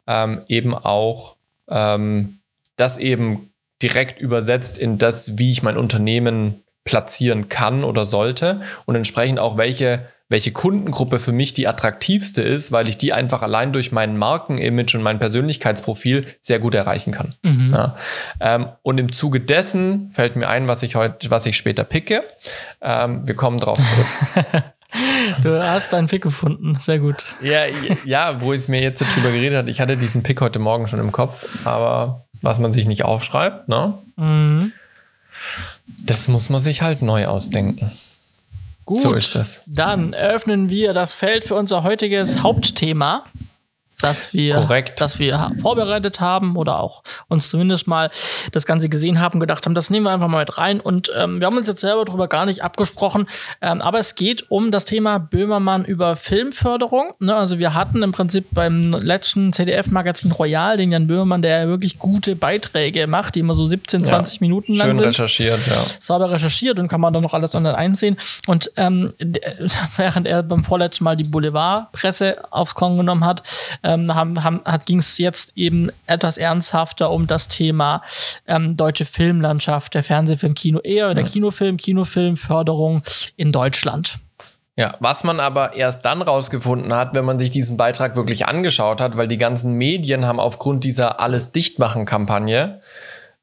ähm, eben auch ähm, das eben direkt übersetzt in das, wie ich mein Unternehmen platzieren kann oder sollte und entsprechend auch welche welche Kundengruppe für mich die attraktivste ist, weil ich die einfach allein durch mein Markenimage und mein Persönlichkeitsprofil sehr gut erreichen kann. Mhm. Ja. Ähm, und im Zuge dessen fällt mir ein, was ich heute, was ich später picke. Ähm, wir kommen drauf zurück. <laughs> Du hast deinen Pick gefunden, sehr gut. Ja, ja, wo es mir jetzt drüber geredet hat, ich hatte diesen Pick heute Morgen schon im Kopf, aber was man sich nicht aufschreibt, ne? Mhm. Das muss man sich halt neu ausdenken. Gut, so ist das. Dann eröffnen wir das Feld für unser heutiges Hauptthema dass wir, Korrekt. dass wir vorbereitet haben oder auch uns zumindest mal das Ganze gesehen haben, gedacht haben, das nehmen wir einfach mal mit rein. Und ähm, wir haben uns jetzt selber darüber gar nicht abgesprochen, ähm, aber es geht um das Thema Böhmermann über Filmförderung. Ne? Also wir hatten im Prinzip beim letzten CDF-Magazin Royal den Jan Böhmermann, der wirklich gute Beiträge macht, die immer so 17, 20 ja, Minuten lang schön sind. recherchiert, ja. Sauber recherchiert und kann man dann noch alles online einsehen. Und ähm, <laughs> während er beim vorletzten Mal die Boulevardpresse aufs Korn genommen hat, ähm, haben, haben, ging es jetzt eben etwas ernsthafter um das Thema ähm, deutsche Filmlandschaft, der Fernsehfilm, Kino, eher der Kinofilm, Kinofilmförderung in Deutschland. Ja, was man aber erst dann rausgefunden hat, wenn man sich diesen Beitrag wirklich angeschaut hat, weil die ganzen Medien haben aufgrund dieser Alles dichtmachen Kampagne,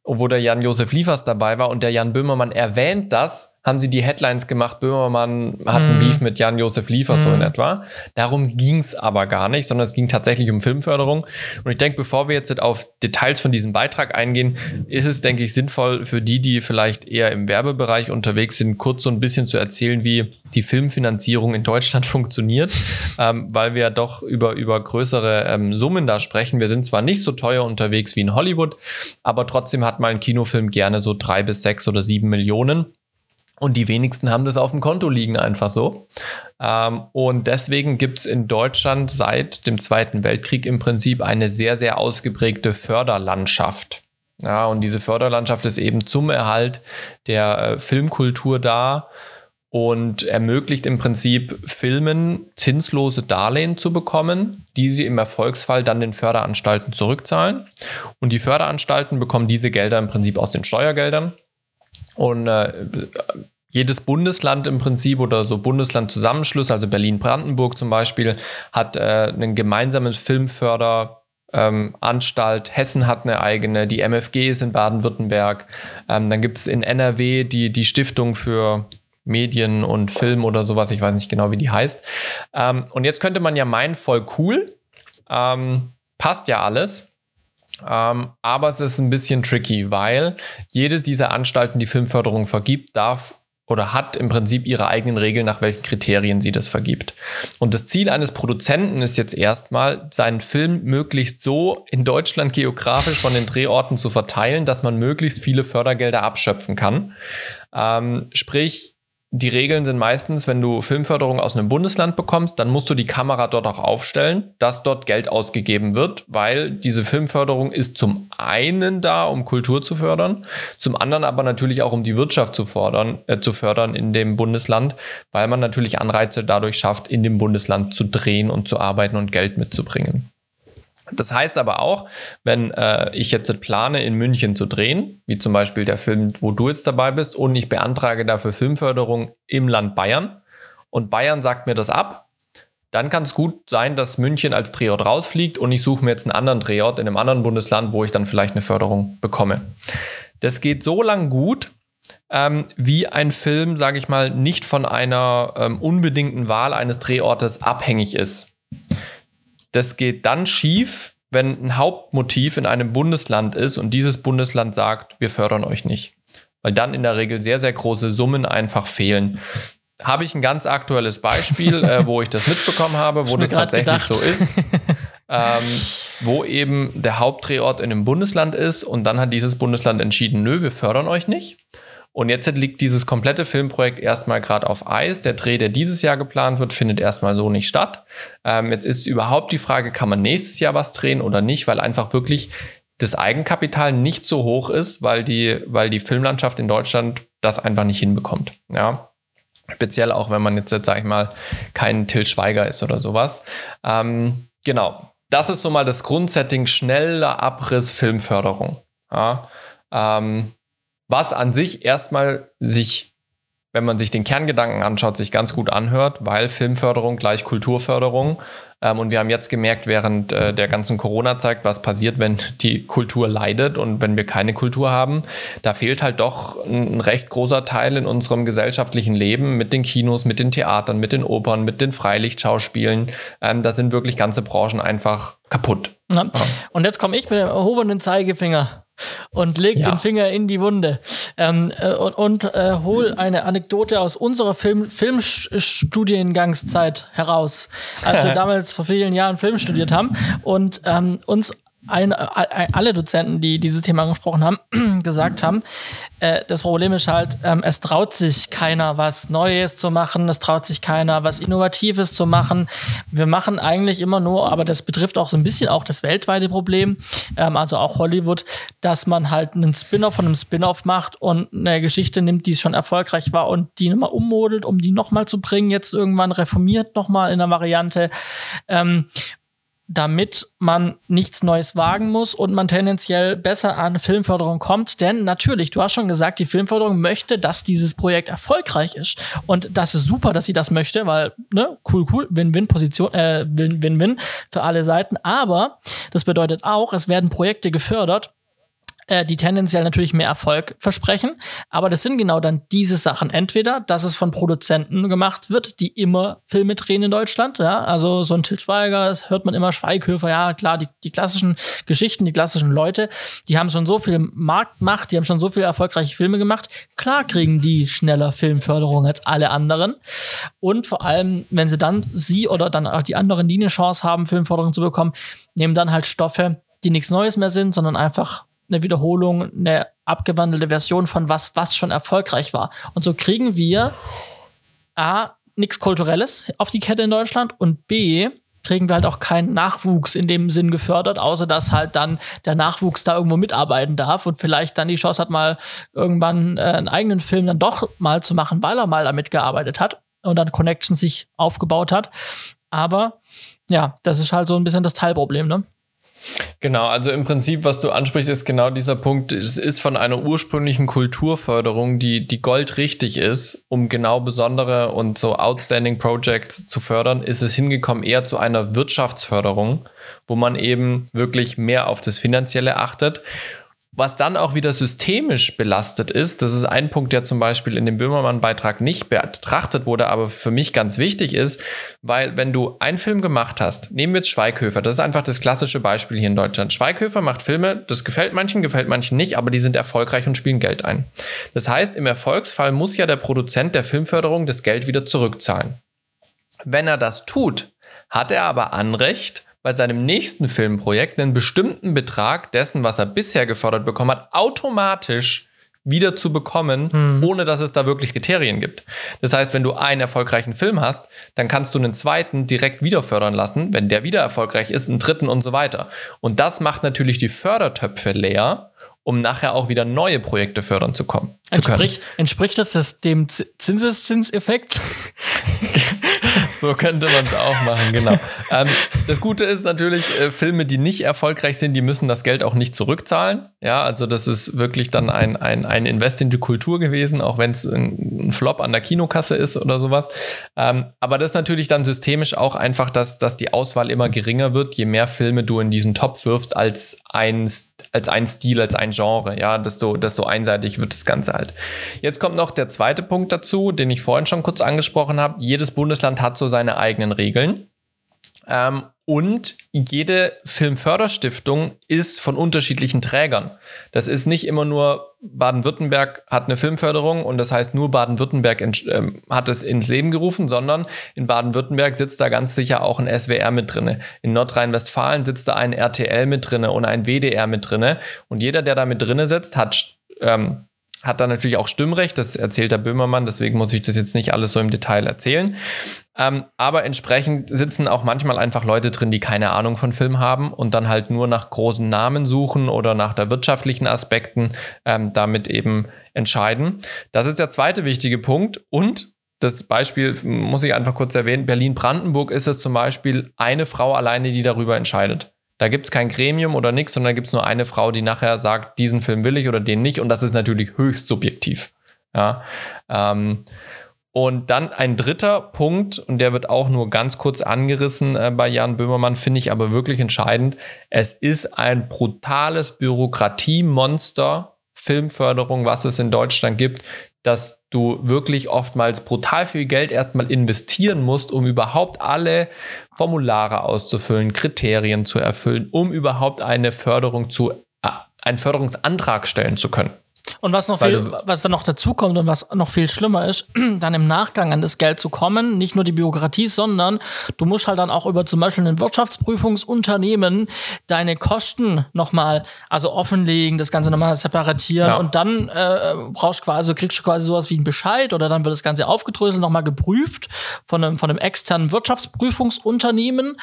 obwohl der Jan-Josef Liefers dabei war und der Jan Böhmermann erwähnt das, haben sie die Headlines gemacht, Böhmermann hat einen mhm. Beef mit Jan-Josef Liefers, mm. so in mhm. etwa. Darum ging es aber gar nicht, sondern es ging tatsächlich um Filmförderung. Und ich denke, bevor wir jetzt auf Details von diesem Beitrag eingehen, ist es, denke ich, sinnvoll für die, die vielleicht eher im Werbebereich unterwegs sind, kurz so ein bisschen zu erzählen, wie die Filmfinanzierung in Deutschland <laughs> funktioniert, ähm, weil wir doch über, über größere ähm, Summen da sprechen. Wir sind zwar nicht so teuer unterwegs wie in Hollywood, aber trotzdem hat mal ein Kinofilm gerne so drei bis sechs oder sieben Millionen. Und die wenigsten haben das auf dem Konto liegen, einfach so. Ähm, und deswegen gibt es in Deutschland seit dem Zweiten Weltkrieg im Prinzip eine sehr, sehr ausgeprägte Förderlandschaft. Ja, und diese Förderlandschaft ist eben zum Erhalt der äh, Filmkultur da und ermöglicht im Prinzip Filmen zinslose Darlehen zu bekommen, die sie im Erfolgsfall dann den Förderanstalten zurückzahlen. Und die Förderanstalten bekommen diese Gelder im Prinzip aus den Steuergeldern. Und äh, jedes Bundesland im Prinzip oder so Bundeslandzusammenschluss, also Berlin-Brandenburg zum Beispiel, hat äh, einen gemeinsamen Filmförderanstalt. Ähm, Hessen hat eine eigene, die MFG ist in Baden-Württemberg. Ähm, dann gibt es in NRW die, die Stiftung für Medien und Film oder sowas, ich weiß nicht genau, wie die heißt. Ähm, und jetzt könnte man ja meinen, voll cool, ähm, passt ja alles. Ähm, aber es ist ein bisschen tricky, weil jede dieser Anstalten, die Filmförderung vergibt, darf oder hat im Prinzip ihre eigenen Regeln, nach welchen Kriterien sie das vergibt. Und das Ziel eines Produzenten ist jetzt erstmal, seinen Film möglichst so in Deutschland geografisch von den Drehorten zu verteilen, dass man möglichst viele Fördergelder abschöpfen kann. Ähm, sprich, die Regeln sind meistens, wenn du Filmförderung aus einem Bundesland bekommst, dann musst du die Kamera dort auch aufstellen, dass dort Geld ausgegeben wird, weil diese Filmförderung ist zum einen da, um Kultur zu fördern, zum anderen aber natürlich auch, um die Wirtschaft zu, fordern, äh, zu fördern in dem Bundesland, weil man natürlich Anreize dadurch schafft, in dem Bundesland zu drehen und zu arbeiten und Geld mitzubringen. Das heißt aber auch, wenn äh, ich jetzt plane, in München zu drehen, wie zum Beispiel der Film, wo du jetzt dabei bist, und ich beantrage dafür Filmförderung im Land Bayern und Bayern sagt mir das ab, dann kann es gut sein, dass München als Drehort rausfliegt und ich suche mir jetzt einen anderen Drehort in einem anderen Bundesland, wo ich dann vielleicht eine Förderung bekomme. Das geht so lang gut, ähm, wie ein Film, sage ich mal, nicht von einer ähm, unbedingten Wahl eines Drehortes abhängig ist. Das geht dann schief, wenn ein Hauptmotiv in einem Bundesland ist und dieses Bundesland sagt, wir fördern euch nicht. Weil dann in der Regel sehr, sehr große Summen einfach fehlen. Habe ich ein ganz aktuelles Beispiel, <laughs> äh, wo ich das mitbekommen habe, wo das tatsächlich gedacht. so ist. <laughs> ähm, wo eben der Hauptdrehort in einem Bundesland ist und dann hat dieses Bundesland entschieden, nö, wir fördern euch nicht. Und jetzt liegt dieses komplette Filmprojekt erstmal gerade auf Eis. Der Dreh, der dieses Jahr geplant wird, findet erstmal so nicht statt. Ähm, jetzt ist überhaupt die Frage, kann man nächstes Jahr was drehen oder nicht, weil einfach wirklich das Eigenkapital nicht so hoch ist, weil die, weil die Filmlandschaft in Deutschland das einfach nicht hinbekommt. Ja. Speziell auch, wenn man jetzt, jetzt sag ich mal, kein Till Schweiger ist oder sowas. Ähm, genau. Das ist so mal das Grundsetting schneller Abriss Filmförderung. Ja. Ähm, was an sich erstmal sich, wenn man sich den Kerngedanken anschaut, sich ganz gut anhört, weil Filmförderung gleich Kulturförderung. Ähm, und wir haben jetzt gemerkt, während äh, der ganzen Corona-Zeit, was passiert, wenn die Kultur leidet und wenn wir keine Kultur haben. Da fehlt halt doch ein, ein recht großer Teil in unserem gesellschaftlichen Leben mit den Kinos, mit den Theatern, mit den Opern, mit den Freilichtschauspielen. Ähm, da sind wirklich ganze Branchen einfach kaputt. Ja. Und jetzt komme ich mit dem erhobenen Zeigefinger und legt ja. den Finger in die Wunde ähm, äh, und, und äh, hol eine Anekdote aus unserer Film Filmstudiengangszeit heraus, als wir <laughs> damals vor vielen Jahren Film studiert haben und ähm, uns ein, ein, alle Dozenten, die dieses Thema angesprochen haben, <clears throat> gesagt haben, äh, das Problem ist halt, ähm, es traut sich keiner, was Neues zu machen, es traut sich keiner, was Innovatives zu machen. Wir machen eigentlich immer nur, aber das betrifft auch so ein bisschen auch das weltweite Problem, ähm, also auch Hollywood, dass man halt einen Spin-off von einem Spin-off macht und eine Geschichte nimmt, die schon erfolgreich war und die nochmal ummodelt, um die nochmal zu bringen, jetzt irgendwann reformiert nochmal in der Variante. Ähm, damit man nichts Neues wagen muss und man tendenziell besser an Filmförderung kommt. Denn natürlich, du hast schon gesagt, die Filmförderung möchte, dass dieses Projekt erfolgreich ist. Und das ist super, dass sie das möchte, weil, ne, cool, cool, Win-Win-Position, äh, Win-Win-Win für alle Seiten. Aber das bedeutet auch, es werden Projekte gefördert, äh, die tendenziell natürlich mehr Erfolg versprechen. Aber das sind genau dann diese Sachen. Entweder, dass es von Produzenten gemacht wird, die immer Filme drehen in Deutschland. Ja, also so ein Til Schweiger, das hört man immer, Schweighöfer, ja klar, die, die klassischen Geschichten, die klassischen Leute, die haben schon so viel Marktmacht, die haben schon so viele erfolgreiche Filme gemacht. Klar kriegen die schneller Filmförderung als alle anderen. Und vor allem, wenn sie dann sie oder dann auch die anderen, die eine Chance haben, Filmförderung zu bekommen, nehmen dann halt Stoffe, die nichts Neues mehr sind, sondern einfach eine Wiederholung, eine abgewandelte Version von was, was schon erfolgreich war. Und so kriegen wir A, nichts Kulturelles auf die Kette in Deutschland und B, kriegen wir halt auch keinen Nachwuchs in dem Sinn gefördert, außer dass halt dann der Nachwuchs da irgendwo mitarbeiten darf und vielleicht dann die Chance hat, mal irgendwann äh, einen eigenen Film dann doch mal zu machen, weil er mal damit gearbeitet hat und dann Connections sich aufgebaut hat. Aber ja, das ist halt so ein bisschen das Teilproblem, ne? Genau, also im Prinzip, was du ansprichst, ist genau dieser Punkt. Es ist von einer ursprünglichen Kulturförderung, die, die goldrichtig ist, um genau besondere und so outstanding Projects zu fördern, ist es hingekommen eher zu einer Wirtschaftsförderung, wo man eben wirklich mehr auf das Finanzielle achtet was dann auch wieder systemisch belastet ist, das ist ein Punkt, der zum Beispiel in dem Böhmermann-Beitrag nicht betrachtet wurde, aber für mich ganz wichtig ist, weil wenn du einen Film gemacht hast, nehmen wir jetzt Schweighöfer, das ist einfach das klassische Beispiel hier in Deutschland. Schweighöfer macht Filme, das gefällt manchen, gefällt manchen nicht, aber die sind erfolgreich und spielen Geld ein. Das heißt, im Erfolgsfall muss ja der Produzent der Filmförderung das Geld wieder zurückzahlen. Wenn er das tut, hat er aber Anrecht, bei seinem nächsten Filmprojekt einen bestimmten Betrag dessen, was er bisher gefordert bekommen hat, automatisch wieder zu bekommen, mhm. ohne dass es da wirklich Kriterien gibt. Das heißt, wenn du einen erfolgreichen Film hast, dann kannst du einen zweiten direkt wieder fördern lassen, wenn der wieder erfolgreich ist, einen dritten und so weiter. Und das macht natürlich die Fördertöpfe leer, um nachher auch wieder neue Projekte fördern zu kommen. Entspricht, entspricht das dem Zinseszinseffekt? <laughs> so könnte man es auch machen, genau. ähm, das Gute ist natürlich, äh, Filme, die nicht erfolgreich sind, die müssen das Geld auch nicht zurückzahlen. Ja, also das ist wirklich dann ein, ein, ein Invest in die Kultur gewesen, auch wenn es ein, ein, Flop an der Kinokasse ist oder sowas. Ähm, aber das ist natürlich dann systemisch auch einfach, dass, dass die Auswahl immer geringer wird, je mehr Filme du in diesen Topf wirfst als ein, als ein Stil, als ein Genre. Ja, desto, desto einseitig wird das Ganze halt. Jetzt kommt noch der zweite Punkt dazu, den ich vorhin schon kurz angesprochen habe. Jedes Bundesland hat so seine eigenen Regeln. Ähm, und jede Filmförderstiftung ist von unterschiedlichen Trägern. Das ist nicht immer nur Baden-Württemberg hat eine Filmförderung und das heißt nur Baden-Württemberg äh, hat es ins Leben gerufen, sondern in Baden-Württemberg sitzt da ganz sicher auch ein SWR mit drinne. In Nordrhein-Westfalen sitzt da ein RTL mit drinne und ein WDR mit drinne. Und jeder, der da mit drinne sitzt, hat ähm, hat da natürlich auch Stimmrecht, das erzählt der Böhmermann, deswegen muss ich das jetzt nicht alles so im Detail erzählen. Ähm, aber entsprechend sitzen auch manchmal einfach Leute drin, die keine Ahnung von Film haben und dann halt nur nach großen Namen suchen oder nach der wirtschaftlichen Aspekten ähm, damit eben entscheiden. Das ist der zweite wichtige Punkt und das Beispiel muss ich einfach kurz erwähnen. Berlin-Brandenburg ist es zum Beispiel eine Frau alleine, die darüber entscheidet. Da gibt es kein Gremium oder nichts, sondern gibt es nur eine Frau, die nachher sagt, diesen Film will ich oder den nicht. Und das ist natürlich höchst subjektiv. Ja. Ähm, und dann ein dritter Punkt, und der wird auch nur ganz kurz angerissen äh, bei Jan Böhmermann, finde ich aber wirklich entscheidend. Es ist ein brutales Bürokratiemonster, Filmförderung, was es in Deutschland gibt, dass du wirklich oftmals brutal viel Geld erstmal investieren musst, um überhaupt alle Formulare auszufüllen, Kriterien zu erfüllen, um überhaupt eine Förderung zu, äh, einen Förderungsantrag stellen zu können. Und was noch viel, was dann noch dazu kommt und was noch viel schlimmer ist, <clears throat> dann im Nachgang an das Geld zu kommen, nicht nur die Bürokratie, sondern du musst halt dann auch über zum Beispiel ein Wirtschaftsprüfungsunternehmen deine Kosten nochmal, also offenlegen, das Ganze nochmal separatieren ja. und dann äh, brauchst quasi, kriegst du quasi sowas wie einen Bescheid oder dann wird das Ganze aufgedröselt, nochmal geprüft von einem, von einem externen Wirtschaftsprüfungsunternehmen,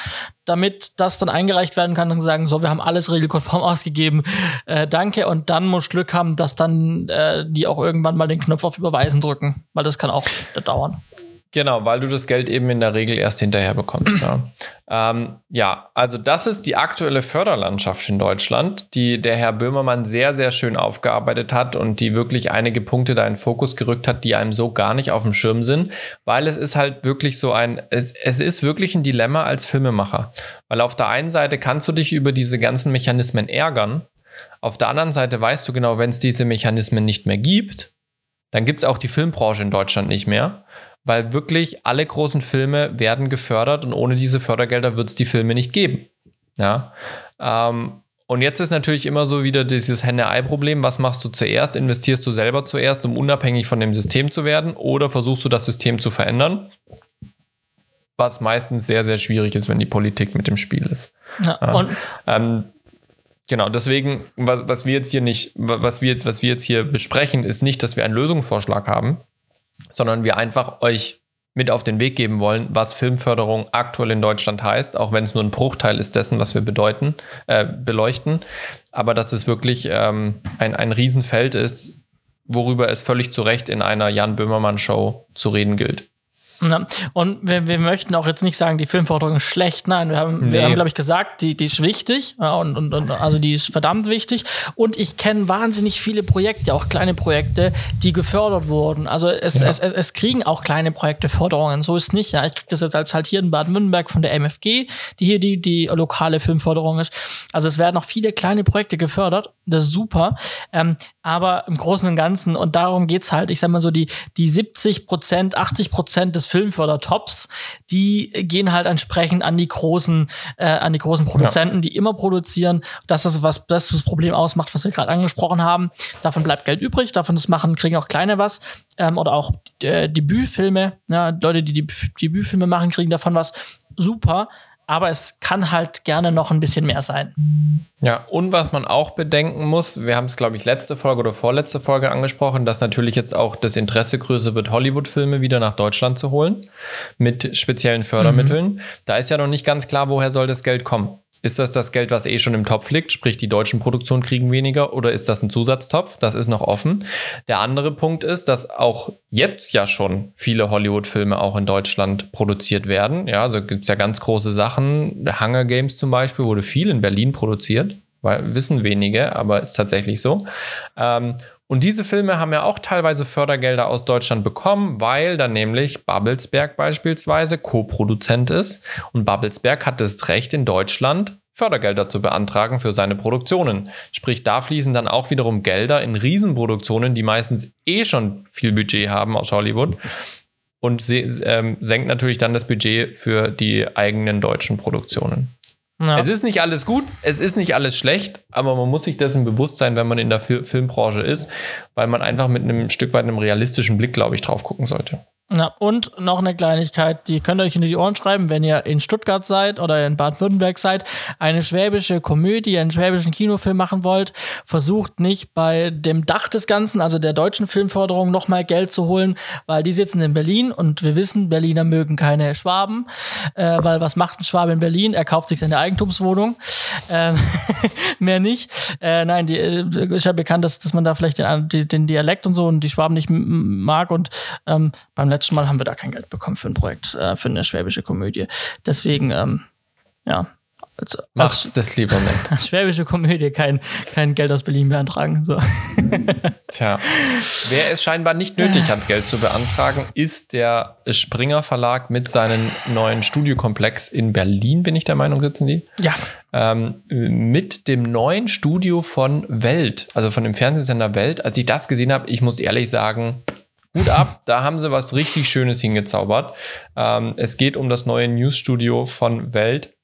damit das dann eingereicht werden kann und sagen, so, wir haben alles regelkonform <laughs> ausgegeben, äh, danke und dann musst du Glück haben, dass dann äh, die auch irgendwann mal den Knopf auf Überweisen drücken, weil das kann auch dauern. Genau, weil du das Geld eben in der Regel erst hinterher bekommst. ja. <clears throat> Ähm, ja, also das ist die aktuelle Förderlandschaft in Deutschland, die der Herr Böhmermann sehr, sehr schön aufgearbeitet hat und die wirklich einige Punkte da in Fokus gerückt hat, die einem so gar nicht auf dem Schirm sind, weil es ist halt wirklich so ein, es, es ist wirklich ein Dilemma als Filmemacher. Weil auf der einen Seite kannst du dich über diese ganzen Mechanismen ärgern, auf der anderen Seite weißt du genau, wenn es diese Mechanismen nicht mehr gibt, dann gibt es auch die Filmbranche in Deutschland nicht mehr weil wirklich alle großen Filme werden gefördert und ohne diese Fördergelder wird es die Filme nicht geben. Ja. Ähm, und jetzt ist natürlich immer so wieder dieses Henne-Ei-Problem. Was machst du zuerst? Investierst du selber zuerst, um unabhängig von dem System zu werden? Oder versuchst du das System zu verändern? Was meistens sehr, sehr schwierig ist, wenn die Politik mit dem Spiel ist. Ja, und ähm, Genau, deswegen, was, was wir jetzt hier nicht, was wir jetzt, was wir jetzt hier besprechen, ist nicht, dass wir einen Lösungsvorschlag haben, sondern wir einfach euch mit auf den Weg geben wollen, was Filmförderung aktuell in Deutschland heißt, auch wenn es nur ein Bruchteil ist dessen, was wir bedeuten, äh, beleuchten. Aber dass es wirklich ähm, ein, ein Riesenfeld ist, worüber es völlig zu Recht in einer Jan Böhmermann-Show zu reden gilt. Ja. Und wir, wir möchten auch jetzt nicht sagen, die Filmförderung ist schlecht. Nein, wir haben, nee. wir haben, glaube ich, gesagt, die, die ist wichtig. Ja, und, und, und, also die ist verdammt wichtig. Und ich kenne wahnsinnig viele Projekte, auch kleine Projekte, die gefördert wurden. Also es, ja. es, es, es kriegen auch kleine Projekte Förderungen. So ist nicht. Ja, ich kriege das jetzt als halt hier in Baden-Württemberg von der MFG, die hier die, die lokale Filmförderung ist. Also es werden auch viele kleine Projekte gefördert. Das ist super. Ähm, aber im Großen und Ganzen, und darum geht's halt, ich sag mal so, die, die 70 Prozent, 80 Prozent des Filmfördertops, die gehen halt entsprechend an die großen, äh, an die großen Produzenten, ja. die immer produzieren. Das ist was, das das Problem ausmacht, was wir gerade angesprochen haben. Davon bleibt Geld übrig, davon das machen, kriegen auch kleine was. Ähm, oder auch äh, Debütfilme, ja, Leute, die, die Debütfilme machen, kriegen davon was. Super aber es kann halt gerne noch ein bisschen mehr sein. Ja, und was man auch bedenken muss, wir haben es, glaube ich, letzte Folge oder vorletzte Folge angesprochen, dass natürlich jetzt auch das Interesse größer wird, Hollywood-Filme wieder nach Deutschland zu holen mit speziellen Fördermitteln. Mhm. Da ist ja noch nicht ganz klar, woher soll das Geld kommen. Ist das das Geld, was eh schon im Topf liegt, sprich die deutschen Produktionen kriegen weniger oder ist das ein Zusatztopf? Das ist noch offen. Der andere Punkt ist, dass auch jetzt ja schon viele Hollywood-Filme auch in Deutschland produziert werden. Ja, also gibt es ja ganz große Sachen. Hunger Games zum Beispiel wurde viel in Berlin produziert, weil wissen wenige, aber ist tatsächlich so. Ähm, und diese Filme haben ja auch teilweise Fördergelder aus Deutschland bekommen, weil dann nämlich Babelsberg beispielsweise Co-Produzent ist. Und Babelsberg hat das Recht in Deutschland Fördergelder zu beantragen für seine Produktionen. Sprich, da fließen dann auch wiederum Gelder in Riesenproduktionen, die meistens eh schon viel Budget haben aus Hollywood. Und ähm, senkt natürlich dann das Budget für die eigenen deutschen Produktionen. Ja. Es ist nicht alles gut, es ist nicht alles schlecht, aber man muss sich dessen bewusst sein, wenn man in der Fil Filmbranche ist, weil man einfach mit einem Stück weit einem realistischen Blick, glaube ich, drauf gucken sollte. Ja, und noch eine Kleinigkeit, die könnt ihr euch in die Ohren schreiben, wenn ihr in Stuttgart seid oder in Baden-Württemberg seid, eine schwäbische Komödie, einen schwäbischen Kinofilm machen wollt, versucht nicht bei dem Dach des Ganzen, also der deutschen Filmförderung, nochmal Geld zu holen, weil die sitzen in Berlin und wir wissen, Berliner mögen keine Schwaben, äh, weil was macht ein Schwabe in Berlin? Er kauft sich seine Eigentumswohnung. Ähm, <laughs> mehr nicht. Äh, nein, die äh, ist ja bekannt, dass, dass man da vielleicht den, den Dialekt und so und die Schwaben nicht mag und ähm, beim letzten Mal haben wir da kein Geld bekommen für ein Projekt, äh, für eine schwäbische Komödie. Deswegen, ähm, ja. Als, Mach's als, das lieber mit. <laughs> schwäbische Komödie, kein, kein Geld aus Berlin beantragen. So. <laughs> Tja. Wer es scheinbar nicht nötig hat, Geld zu beantragen, ist der Springer Verlag mit seinem neuen Studiokomplex in Berlin, bin ich der Meinung, sitzen die. Ja. Ähm, mit dem neuen Studio von Welt, also von dem Fernsehsender Welt. Als ich das gesehen habe, ich muss ehrlich sagen, Hut ab, da haben sie was richtig Schönes hingezaubert. Ähm, es geht um das neue Newsstudio von Welt,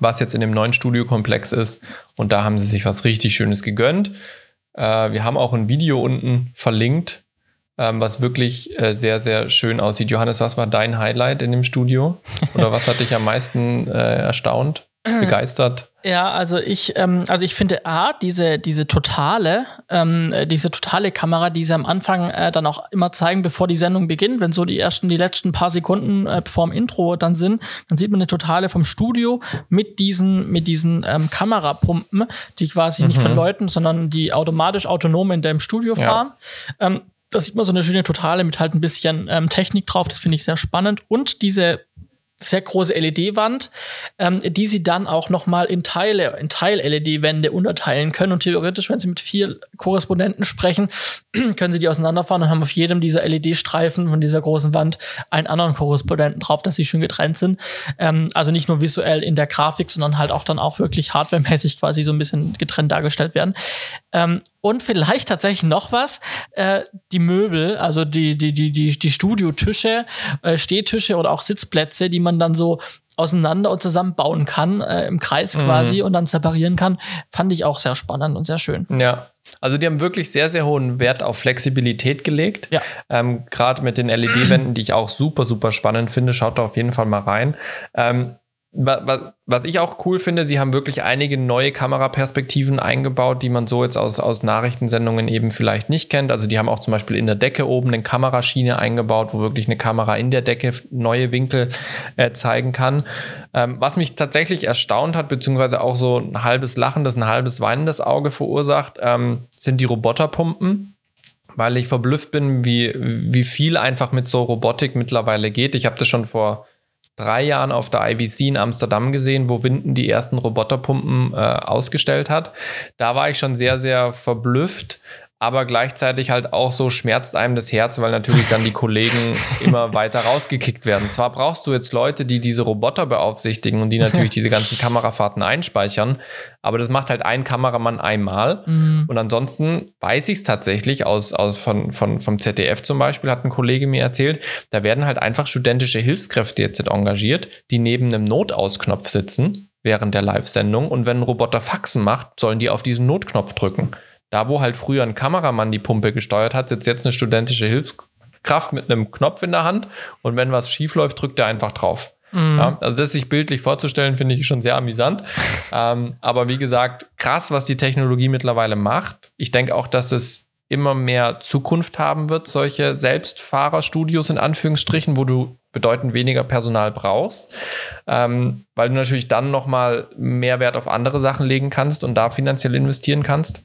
was jetzt in dem neuen Studiokomplex ist. Und da haben sie sich was richtig Schönes gegönnt. Äh, wir haben auch ein Video unten verlinkt, ähm, was wirklich äh, sehr, sehr schön aussieht. Johannes, was war dein Highlight in dem Studio? Oder was hat dich am meisten äh, erstaunt? <clears throat> begeistert? Ja, also ich, ähm, also ich finde A, diese, diese totale, ähm, diese totale Kamera, die sie am Anfang äh, dann auch immer zeigen, bevor die Sendung beginnt, wenn so die ersten, die letzten paar Sekunden äh, vorm Intro dann sind, dann sieht man eine totale vom Studio mit diesen, mit diesen ähm, Kamerapumpen, die quasi mhm. nicht von Leuten, sondern die automatisch autonom in dem Studio fahren. Ja. Ähm, da sieht man so eine schöne Totale mit halt ein bisschen ähm, Technik drauf. Das finde ich sehr spannend. Und diese sehr große LED-Wand, ähm, die sie dann auch noch mal in Teile, in Teil-LED-Wände unterteilen können. Und theoretisch, wenn sie mit vier Korrespondenten sprechen, <clears throat> können sie die auseinanderfahren und haben auf jedem dieser LED-Streifen von dieser großen Wand einen anderen Korrespondenten drauf, dass sie schön getrennt sind. Ähm, also nicht nur visuell in der Grafik, sondern halt auch dann auch wirklich hardwaremäßig quasi so ein bisschen getrennt dargestellt werden. Ähm, und vielleicht tatsächlich noch was, äh, die Möbel, also die, die, die, die, die Studiotische, äh, Stehtische oder auch Sitzplätze, die man dann so auseinander und zusammenbauen kann, äh, im Kreis quasi mhm. und dann separieren kann, fand ich auch sehr spannend und sehr schön. Ja. Also die haben wirklich sehr, sehr hohen Wert auf Flexibilität gelegt. Ja. Ähm, Gerade mit den LED-Wänden, die ich auch super, super spannend finde. Schaut da auf jeden Fall mal rein. Ähm, was ich auch cool finde, sie haben wirklich einige neue Kameraperspektiven eingebaut, die man so jetzt aus, aus Nachrichtensendungen eben vielleicht nicht kennt. Also die haben auch zum Beispiel in der Decke oben eine Kameraschiene eingebaut, wo wirklich eine Kamera in der Decke neue Winkel äh, zeigen kann. Ähm, was mich tatsächlich erstaunt hat, beziehungsweise auch so ein halbes lachendes, ein halbes weinendes Auge verursacht, ähm, sind die Roboterpumpen weil ich verblüfft bin, wie, wie viel einfach mit so Robotik mittlerweile geht. Ich habe das schon vor drei Jahren auf der IBC in Amsterdam gesehen, wo Winden die ersten Roboterpumpen äh, ausgestellt hat. Da war ich schon sehr, sehr verblüfft, aber gleichzeitig halt auch so schmerzt einem das Herz, weil natürlich dann die Kollegen <laughs> immer weiter rausgekickt werden. Zwar brauchst du jetzt Leute, die diese Roboter beaufsichtigen und die natürlich diese ganzen Kamerafahrten einspeichern, aber das macht halt ein Kameramann einmal. Mhm. Und ansonsten weiß ich es tatsächlich aus, aus von, von, vom ZDF zum Beispiel, hat ein Kollege mir erzählt, da werden halt einfach studentische Hilfskräfte jetzt engagiert, die neben einem Notausknopf sitzen während der Live-Sendung und wenn ein Roboter Faxen macht, sollen die auf diesen Notknopf drücken. Da, wo halt früher ein Kameramann die Pumpe gesteuert hat, sitzt jetzt eine studentische Hilfskraft mit einem Knopf in der Hand und wenn was schief läuft, drückt er einfach drauf. Mhm. Ja, also das sich bildlich vorzustellen, finde ich schon sehr amüsant. <laughs> ähm, aber wie gesagt, krass, was die Technologie mittlerweile macht. Ich denke auch, dass es immer mehr Zukunft haben wird, solche Selbstfahrerstudios in Anführungsstrichen, wo du bedeutend weniger Personal brauchst, ähm, weil du natürlich dann nochmal mehr Wert auf andere Sachen legen kannst und da finanziell investieren kannst.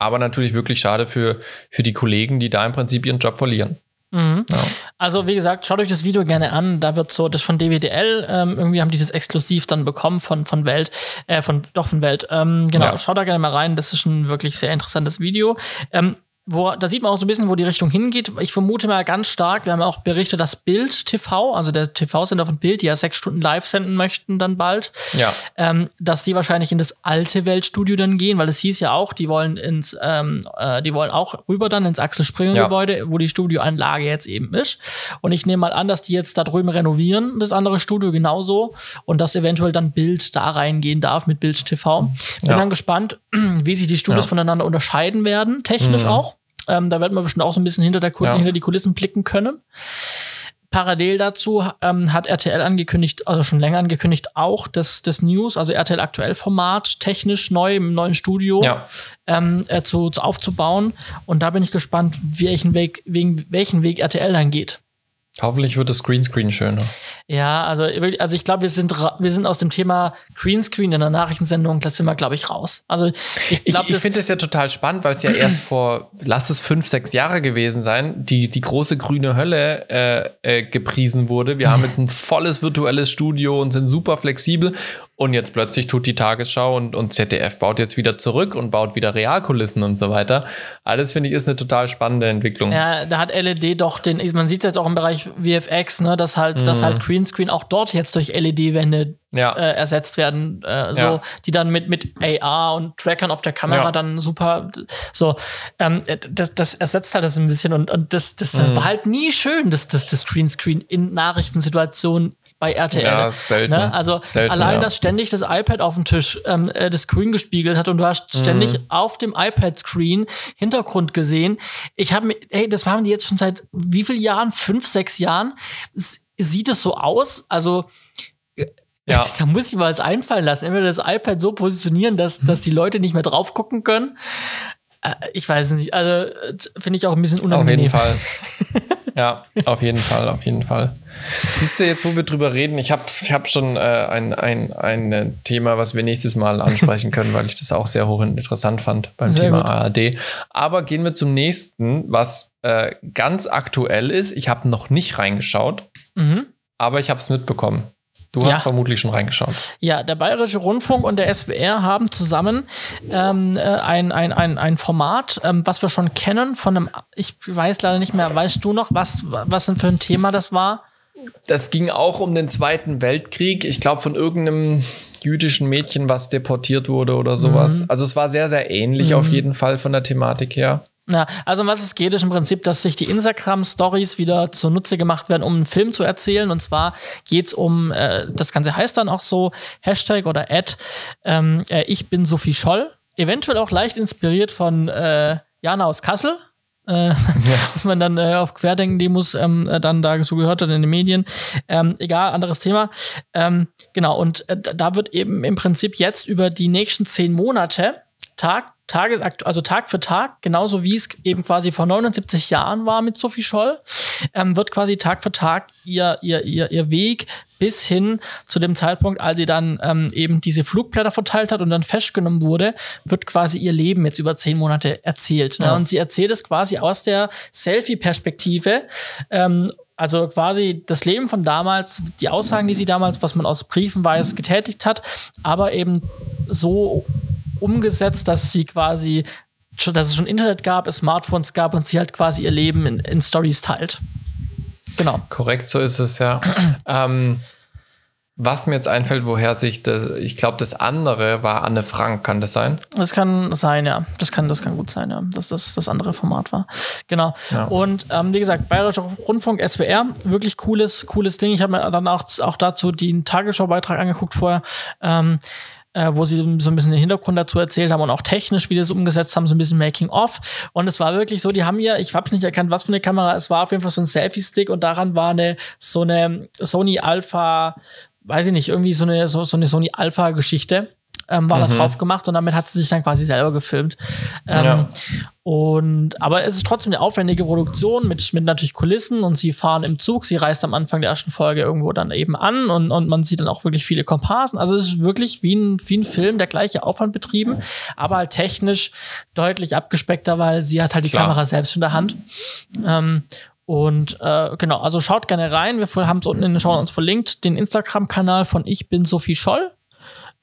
Aber natürlich wirklich schade für, für die Kollegen, die da im Prinzip ihren Job verlieren. Mhm. Ja. Also wie gesagt, schaut euch das Video gerne an. Da wird so das von DWDL ähm, irgendwie haben die das exklusiv dann bekommen von von Welt, äh, von doch von Welt. Ähm, genau, ja. schaut da gerne mal rein. Das ist ein wirklich sehr interessantes Video. Ähm, wo, da sieht man auch so ein bisschen, wo die Richtung hingeht. Ich vermute mal ganz stark, wir haben auch berichtet, dass Bild TV, also der TV-Sender von Bild, die ja sechs Stunden live senden möchten dann bald, ja. ähm, dass die wahrscheinlich in das alte Weltstudio dann gehen, weil es hieß ja auch, die wollen ins, ähm, äh, die wollen auch rüber dann ins Axel Springer Gebäude, ja. wo die Studioanlage jetzt eben ist. Und ich nehme mal an, dass die jetzt da drüben renovieren, das andere Studio genauso, und dass eventuell dann Bild da reingehen darf mit Bild TV. Bin ja. dann gespannt, <clears throat> wie sich die Studios voneinander unterscheiden werden, technisch mhm. auch. Ähm, da wird man bestimmt auch so ein bisschen hinter, der, ja. hinter die Kulissen blicken können. Parallel dazu ähm, hat RTL angekündigt, also schon länger angekündigt, auch das, das News, also RTL aktuell Format, technisch neu im neuen Studio ja. ähm, äh, zu, zu, aufzubauen. Und da bin ich gespannt, welchen Weg, wegen welchen Weg RTL dann geht. Hoffentlich wird das Greenscreen schöner. Ja, also, also ich glaube, wir sind, wir sind aus dem Thema Greenscreen in der Nachrichtensendung, das sind wir, glaube ich, raus. Also ich glaube, ich, ich finde es ja total spannend, weil es ja erst vor, lass es fünf, sechs Jahre gewesen sein, die, die große grüne Hölle äh, äh, gepriesen wurde. Wir haben jetzt ein volles virtuelles Studio und sind super flexibel. Und jetzt plötzlich tut die Tagesschau und, und ZDF baut jetzt wieder zurück und baut wieder Realkulissen und so weiter. Alles finde ich ist eine total spannende Entwicklung. Ja, da hat LED doch den, man sieht es jetzt auch im Bereich VFX, ne, dass halt, mhm. dass halt Greenscreen auch dort jetzt durch LED-Wände ja. äh, ersetzt werden, äh, so, ja. die dann mit, mit AR und Trackern auf der Kamera ja. dann super, so, ähm, das, das ersetzt halt das ein bisschen und, und das, das mhm. war halt nie schön, das, das, das Greenscreen in Nachrichtensituationen bei RTL. Ja, selten. Ne? Also selten, allein, ja. dass ständig das iPad auf dem Tisch ähm, äh, das Screen gespiegelt hat und du hast ständig mhm. auf dem iPad-Screen Hintergrund gesehen. Ich habe, hey, das machen die jetzt schon seit wie vielen Jahren? Fünf, sechs Jahren. S sieht es so aus? Also äh, ja. <laughs> da muss ich mal was einfallen lassen. Entweder das iPad so positionieren, dass, dass die Leute nicht mehr drauf gucken können. Äh, ich weiß nicht. Also finde ich auch ein bisschen unangenehm. Auf jeden Fall. <laughs> Ja, auf jeden Fall, auf jeden Fall. Siehst du jetzt, wo wir drüber reden? Ich habe ich hab schon äh, ein, ein, ein Thema, was wir nächstes Mal ansprechen können, weil ich das auch sehr hochinteressant fand beim sehr Thema gut. ARD. Aber gehen wir zum nächsten, was äh, ganz aktuell ist. Ich habe noch nicht reingeschaut, mhm. aber ich habe es mitbekommen. Du hast ja. vermutlich schon reingeschaut. Ja, der Bayerische Rundfunk und der SWR haben zusammen ähm, äh, ein, ein, ein, ein Format, ähm, was wir schon kennen, von einem, ich weiß leider nicht mehr, weißt du noch, was, was denn für ein Thema das war? Das ging auch um den Zweiten Weltkrieg. Ich glaube, von irgendeinem jüdischen Mädchen, was deportiert wurde oder sowas. Mhm. Also es war sehr, sehr ähnlich mhm. auf jeden Fall von der Thematik her. Ja, also um was es geht, ist im Prinzip, dass sich die Instagram-Stories wieder zunutze gemacht werden, um einen Film zu erzählen. Und zwar geht's um, äh, das Ganze heißt dann auch so, Hashtag oder Ad, ähm, äh, ich bin Sophie Scholl. Eventuell auch leicht inspiriert von äh, Jana aus Kassel. Äh, ja. <laughs> dass man dann äh, auf Querdenken-Demos ähm, äh, dann da so gehört hat in den Medien. Ähm, egal, anderes Thema. Ähm, genau, und äh, da wird eben im Prinzip jetzt über die nächsten zehn Monate Tag, Tagesakt also Tag für Tag, genauso wie es eben quasi vor 79 Jahren war mit Sophie Scholl, ähm, wird quasi Tag für Tag ihr, ihr, ihr, ihr Weg bis hin zu dem Zeitpunkt, als sie dann ähm, eben diese Flugblätter verteilt hat und dann festgenommen wurde, wird quasi ihr Leben jetzt über zehn Monate erzählt. Ne? Ja. Und sie erzählt es quasi aus der Selfie-Perspektive. Ähm, also quasi das Leben von damals, die Aussagen, die sie damals, was man aus Briefen weiß, getätigt hat, aber eben so umgesetzt, dass sie quasi, dass es schon Internet gab, es Smartphones gab und sie halt quasi ihr Leben in, in Stories teilt. Genau. Korrekt, so ist es ja. <clears throat> ähm, was mir jetzt einfällt, woher sich, das, ich glaube, das andere war Anne Frank, kann das sein? Das kann sein, ja. Das kann, das kann gut sein, ja. Dass das das andere Format war. Genau. Ja. Und ähm, wie gesagt, Bayerischer Rundfunk, SWR, wirklich cooles, cooles Ding. Ich habe mir dann auch, auch dazu den Tagesschau-Beitrag angeguckt vorher. Ähm, äh, wo sie so ein bisschen den Hintergrund dazu erzählt haben und auch technisch, wie die das umgesetzt haben, so ein bisschen Making-of. Und es war wirklich so, die haben ja, ich hab's nicht erkannt, was für eine Kamera, es war auf jeden Fall so ein Selfie-Stick und daran war eine, so eine Sony Alpha, weiß ich nicht, irgendwie so eine, so, so eine Sony Alpha-Geschichte ähm, war mhm. da drauf gemacht und damit hat sie sich dann quasi selber gefilmt. Ähm, ja. Und aber es ist trotzdem eine aufwendige Produktion mit, mit natürlich Kulissen und sie fahren im Zug. Sie reist am Anfang der ersten Folge irgendwo dann eben an und, und man sieht dann auch wirklich viele Komparsen. Also es ist wirklich wie ein, wie ein Film, der gleiche Aufwand betrieben, aber halt technisch deutlich abgespeckter, weil sie hat halt die Klar. Kamera selbst in der Hand. Ähm, und äh, genau, also schaut gerne rein. Wir haben es unten in den Show uns verlinkt, den Instagram-Kanal von Ich bin Sophie Scholl.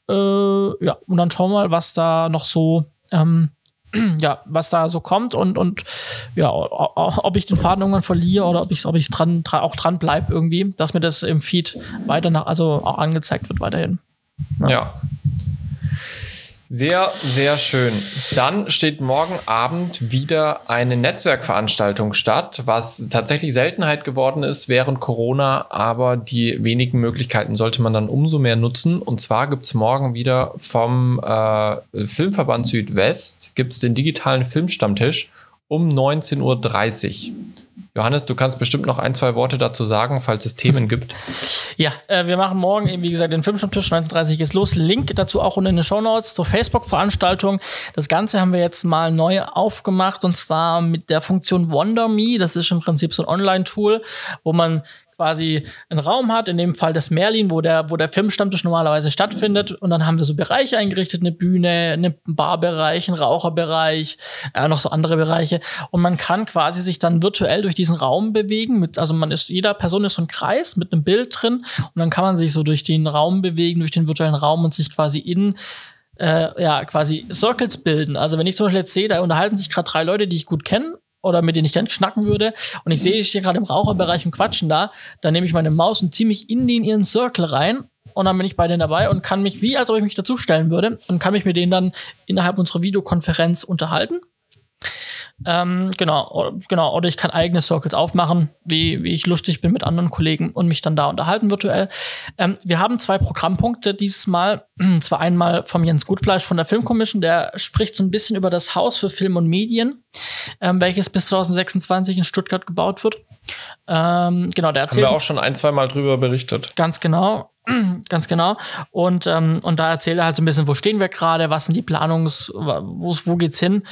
Äh, ja, und dann schauen wir mal, was da noch so, ähm, <clears throat> ja, was da so kommt und, und ja, ob ich den Faden irgendwann verliere oder ob ich, ob ich dran, dran, auch dran bleibe irgendwie, dass mir das im Feed weiter nach, also auch angezeigt wird weiterhin. ja. ja. Sehr, sehr schön. Dann steht morgen Abend wieder eine Netzwerkveranstaltung statt, was tatsächlich Seltenheit geworden ist während Corona, aber die wenigen Möglichkeiten sollte man dann umso mehr nutzen. Und zwar gibt's morgen wieder vom äh, Filmverband Südwest gibt's den digitalen Filmstammtisch um 19.30 Uhr. Johannes, du kannst bestimmt noch ein, zwei Worte dazu sagen, falls es Themen <laughs> gibt. Ja, äh, wir machen morgen eben, wie gesagt, den Filmstammtisch 19.30 ist los. Link dazu auch unten in den Show Notes zur Facebook-Veranstaltung. Das Ganze haben wir jetzt mal neu aufgemacht und zwar mit der Funktion Wonder Me. Das ist im Prinzip so ein Online-Tool, wo man quasi einen Raum hat, in dem Fall das Merlin, wo der, wo der Filmstammtisch normalerweise stattfindet. Und dann haben wir so Bereiche eingerichtet, eine Bühne, einen Barbereich, einen Raucherbereich, äh, noch so andere Bereiche. Und man kann quasi sich dann virtuell durch diesen Raum bewegen. Mit, also man ist, jeder Person ist so ein Kreis mit einem Bild drin. Und dann kann man sich so durch den Raum bewegen, durch den virtuellen Raum und sich quasi in äh, ja, quasi Circles bilden. Also wenn ich zum Beispiel jetzt sehe, da unterhalten sich gerade drei Leute, die ich gut kenne oder mit denen ich dann schnacken würde. Und ich sehe ich hier gerade im Raucherbereich und quatschen da, dann nehme ich meine Maus und ziehe mich in den ihren Circle rein. Und dann bin ich bei denen dabei und kann mich, wie als ob ich mich dazustellen würde und kann mich mit denen dann innerhalb unserer Videokonferenz unterhalten. Ähm, genau, genau. Oder ich kann eigene Circles aufmachen, wie, wie ich lustig bin mit anderen Kollegen und mich dann da unterhalten virtuell. Ähm, wir haben zwei Programmpunkte dieses Mal. Zwar einmal vom Jens Gutfleisch von der Filmkommission, der spricht so ein bisschen über das Haus für Film und Medien, ähm, welches bis 2026 in Stuttgart gebaut wird. Ähm, genau, der erzählt. Haben wir auch schon ein, zwei Mal drüber berichtet. Ganz genau. Ganz genau. Und, ähm, und da erzählt er halt so ein bisschen, wo stehen wir gerade, was sind die Planungs, wo, wo geht's hin?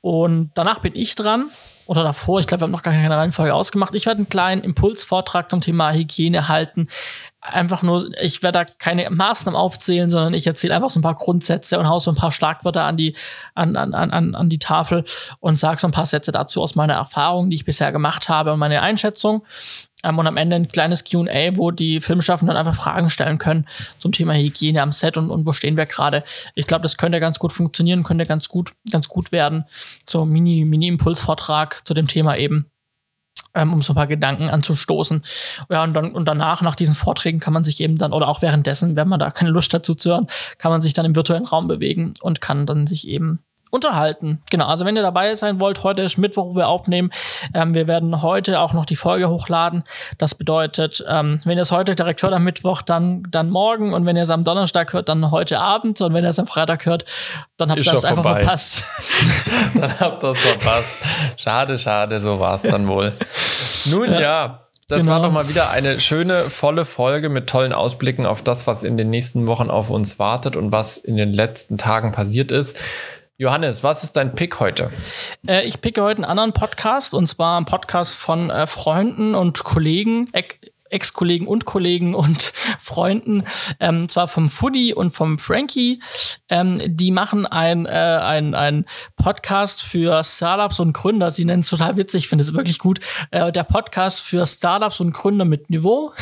Und danach bin ich dran. oder davor, ich glaube, wir haben noch gar keine Reihenfolge ausgemacht. Ich werde einen kleinen Impulsvortrag zum Thema Hygiene halten. Einfach nur, ich werde da keine Maßnahmen aufzählen, sondern ich erzähle einfach so ein paar Grundsätze und hau so ein paar Schlagwörter an die, an, an, an, an die Tafel und sage so ein paar Sätze dazu aus meiner Erfahrung, die ich bisher gemacht habe und meine Einschätzung. Ähm, und am Ende ein kleines QA, wo die Filmschaffenden dann einfach Fragen stellen können zum Thema Hygiene am Set und, und wo stehen wir gerade. Ich glaube, das könnte ganz gut funktionieren, könnte ganz gut, ganz gut werden. So Mini, Mini-Impulsvortrag zu dem Thema eben. Ähm, um so ein paar Gedanken anzustoßen. Ja, und dann und danach, nach diesen Vorträgen, kann man sich eben dann, oder auch währenddessen, wenn man da keine Lust dazu zu hören, kann man sich dann im virtuellen Raum bewegen und kann dann sich eben unterhalten. Genau, also wenn ihr dabei sein wollt, heute ist Mittwoch, wo wir aufnehmen. Ähm, wir werden heute auch noch die Folge hochladen. Das bedeutet, ähm, wenn ihr es heute direkt hört am Mittwoch, dann, dann morgen. Und wenn ihr es am Donnerstag hört, dann heute Abend. Und wenn ihr es am Freitag hört, dann habt ihr es einfach vorbei. verpasst. <laughs> dann habt ihr es verpasst. Schade, schade, so war es dann wohl. Nun ja. ja. Das genau. war noch mal wieder eine schöne, volle Folge mit tollen Ausblicken auf das, was in den nächsten Wochen auf uns wartet und was in den letzten Tagen passiert ist. Johannes, was ist dein Pick heute? Äh, ich picke heute einen anderen Podcast und zwar einen Podcast von äh, Freunden und Kollegen, Ex-Kollegen und Kollegen und <laughs> Freunden, ähm, zwar vom Foodie und vom Frankie. Ähm, die machen ein, äh, ein, ein Podcast für Startups und Gründer. Sie nennen es total witzig, ich finde es wirklich gut. Äh, der Podcast für Startups und Gründer mit Niveau.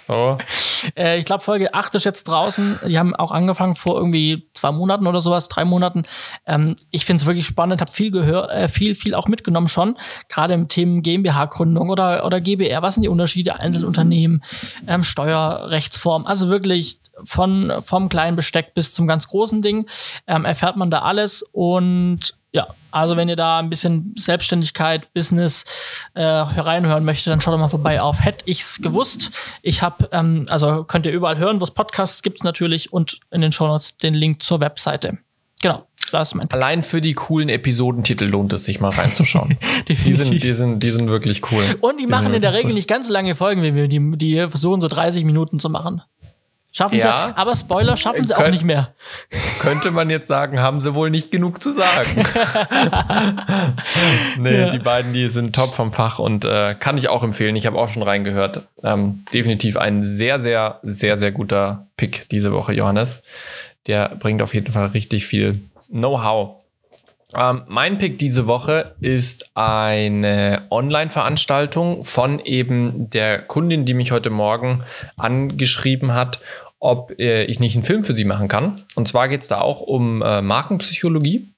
so. <laughs> Äh, ich glaube, Folge 8 ist jetzt draußen. Die haben auch angefangen vor irgendwie zwei Monaten oder sowas, drei Monaten. Ähm, ich finde es wirklich spannend, habe viel gehört, äh, viel, viel auch mitgenommen schon. Gerade im Themen GmbH-Gründung oder, oder GBR. Was sind die Unterschiede? Einzelunternehmen, ähm, Steuerrechtsform. Also wirklich von, vom kleinen Besteck bis zum ganz großen Ding ähm, erfährt man da alles und ja, also wenn ihr da ein bisschen Selbstständigkeit, Business äh, reinhören möchtet, dann schaut doch mal vorbei auf Hätte ich's gewusst. Ich habe, ähm, also könnt ihr überall hören, wo es Podcasts gibt natürlich und in den Shownotes den Link zur Webseite. Genau. Das ist mein Allein für die coolen Episodentitel lohnt es sich mal reinzuschauen. <laughs> die, sind, die, sind, die sind wirklich cool. Und die, die machen in der Regel cool. nicht ganz so lange Folgen wie wir. Die, die versuchen so 30 Minuten zu machen. Schaffen ja, sie, aber Spoiler schaffen sie könnt, auch nicht mehr. Könnte man jetzt sagen, haben sie wohl nicht genug zu sagen. <laughs> nee, ja. die beiden, die sind top vom Fach und äh, kann ich auch empfehlen. Ich habe auch schon reingehört. Ähm, definitiv ein sehr, sehr, sehr, sehr guter Pick diese Woche, Johannes. Der bringt auf jeden Fall richtig viel Know-how. Ähm, mein Pick diese Woche ist eine Online-Veranstaltung von eben der Kundin, die mich heute Morgen angeschrieben hat ob äh, ich nicht einen Film für sie machen kann. Und zwar geht es da auch um äh, Markenpsychologie.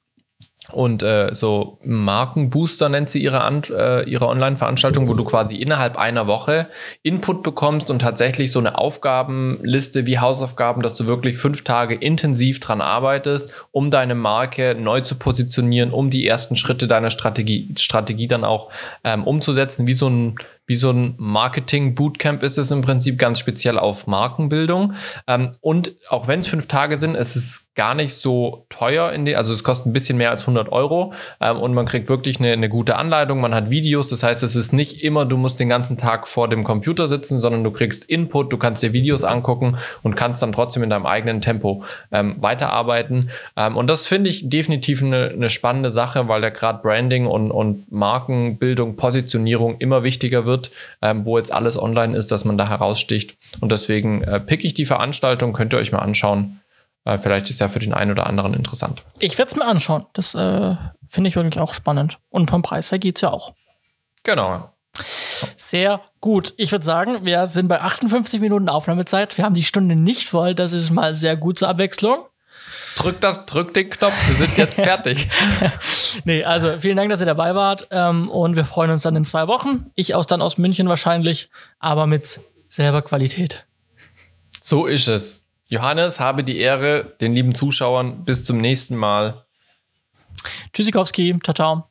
Und äh, so Markenbooster nennt sie ihre, äh, ihre Online-Veranstaltung, wo du quasi innerhalb einer Woche Input bekommst und tatsächlich so eine Aufgabenliste wie Hausaufgaben, dass du wirklich fünf Tage intensiv dran arbeitest, um deine Marke neu zu positionieren, um die ersten Schritte deiner Strategie, Strategie dann auch ähm, umzusetzen, wie so ein wie so ein Marketing-Bootcamp ist es im Prinzip ganz speziell auf Markenbildung. Ähm, und auch wenn es fünf Tage sind, es ist gar nicht so teuer in die, also es kostet ein bisschen mehr als 100 Euro ähm, und man kriegt wirklich eine, eine gute Anleitung. Man hat Videos, das heißt, es ist nicht immer, du musst den ganzen Tag vor dem Computer sitzen, sondern du kriegst Input, du kannst dir Videos angucken und kannst dann trotzdem in deinem eigenen Tempo ähm, weiterarbeiten. Ähm, und das finde ich definitiv eine, eine spannende Sache, weil da gerade Branding und, und Markenbildung, Positionierung immer wichtiger wird wird, ähm, wo jetzt alles online ist, dass man da heraussticht. Und deswegen äh, pick ich die Veranstaltung, könnt ihr euch mal anschauen. Äh, vielleicht ist ja für den einen oder anderen interessant. Ich werde es mir anschauen. Das äh, finde ich wirklich auch spannend. Und vom Preis her geht es ja auch. Genau. Sehr gut. Ich würde sagen, wir sind bei 58 Minuten Aufnahmezeit. Wir haben die Stunde nicht voll. Das ist mal sehr gut zur Abwechslung. Drück das, drück den Knopf, wir sind jetzt fertig. <laughs> nee, also vielen Dank, dass ihr dabei wart. Ähm, und wir freuen uns dann in zwei Wochen. Ich aus dann aus München wahrscheinlich, aber mit selber Qualität. So ist es. Johannes, habe die Ehre, den lieben Zuschauern. Bis zum nächsten Mal. Tschüssikowski, ciao, ciao.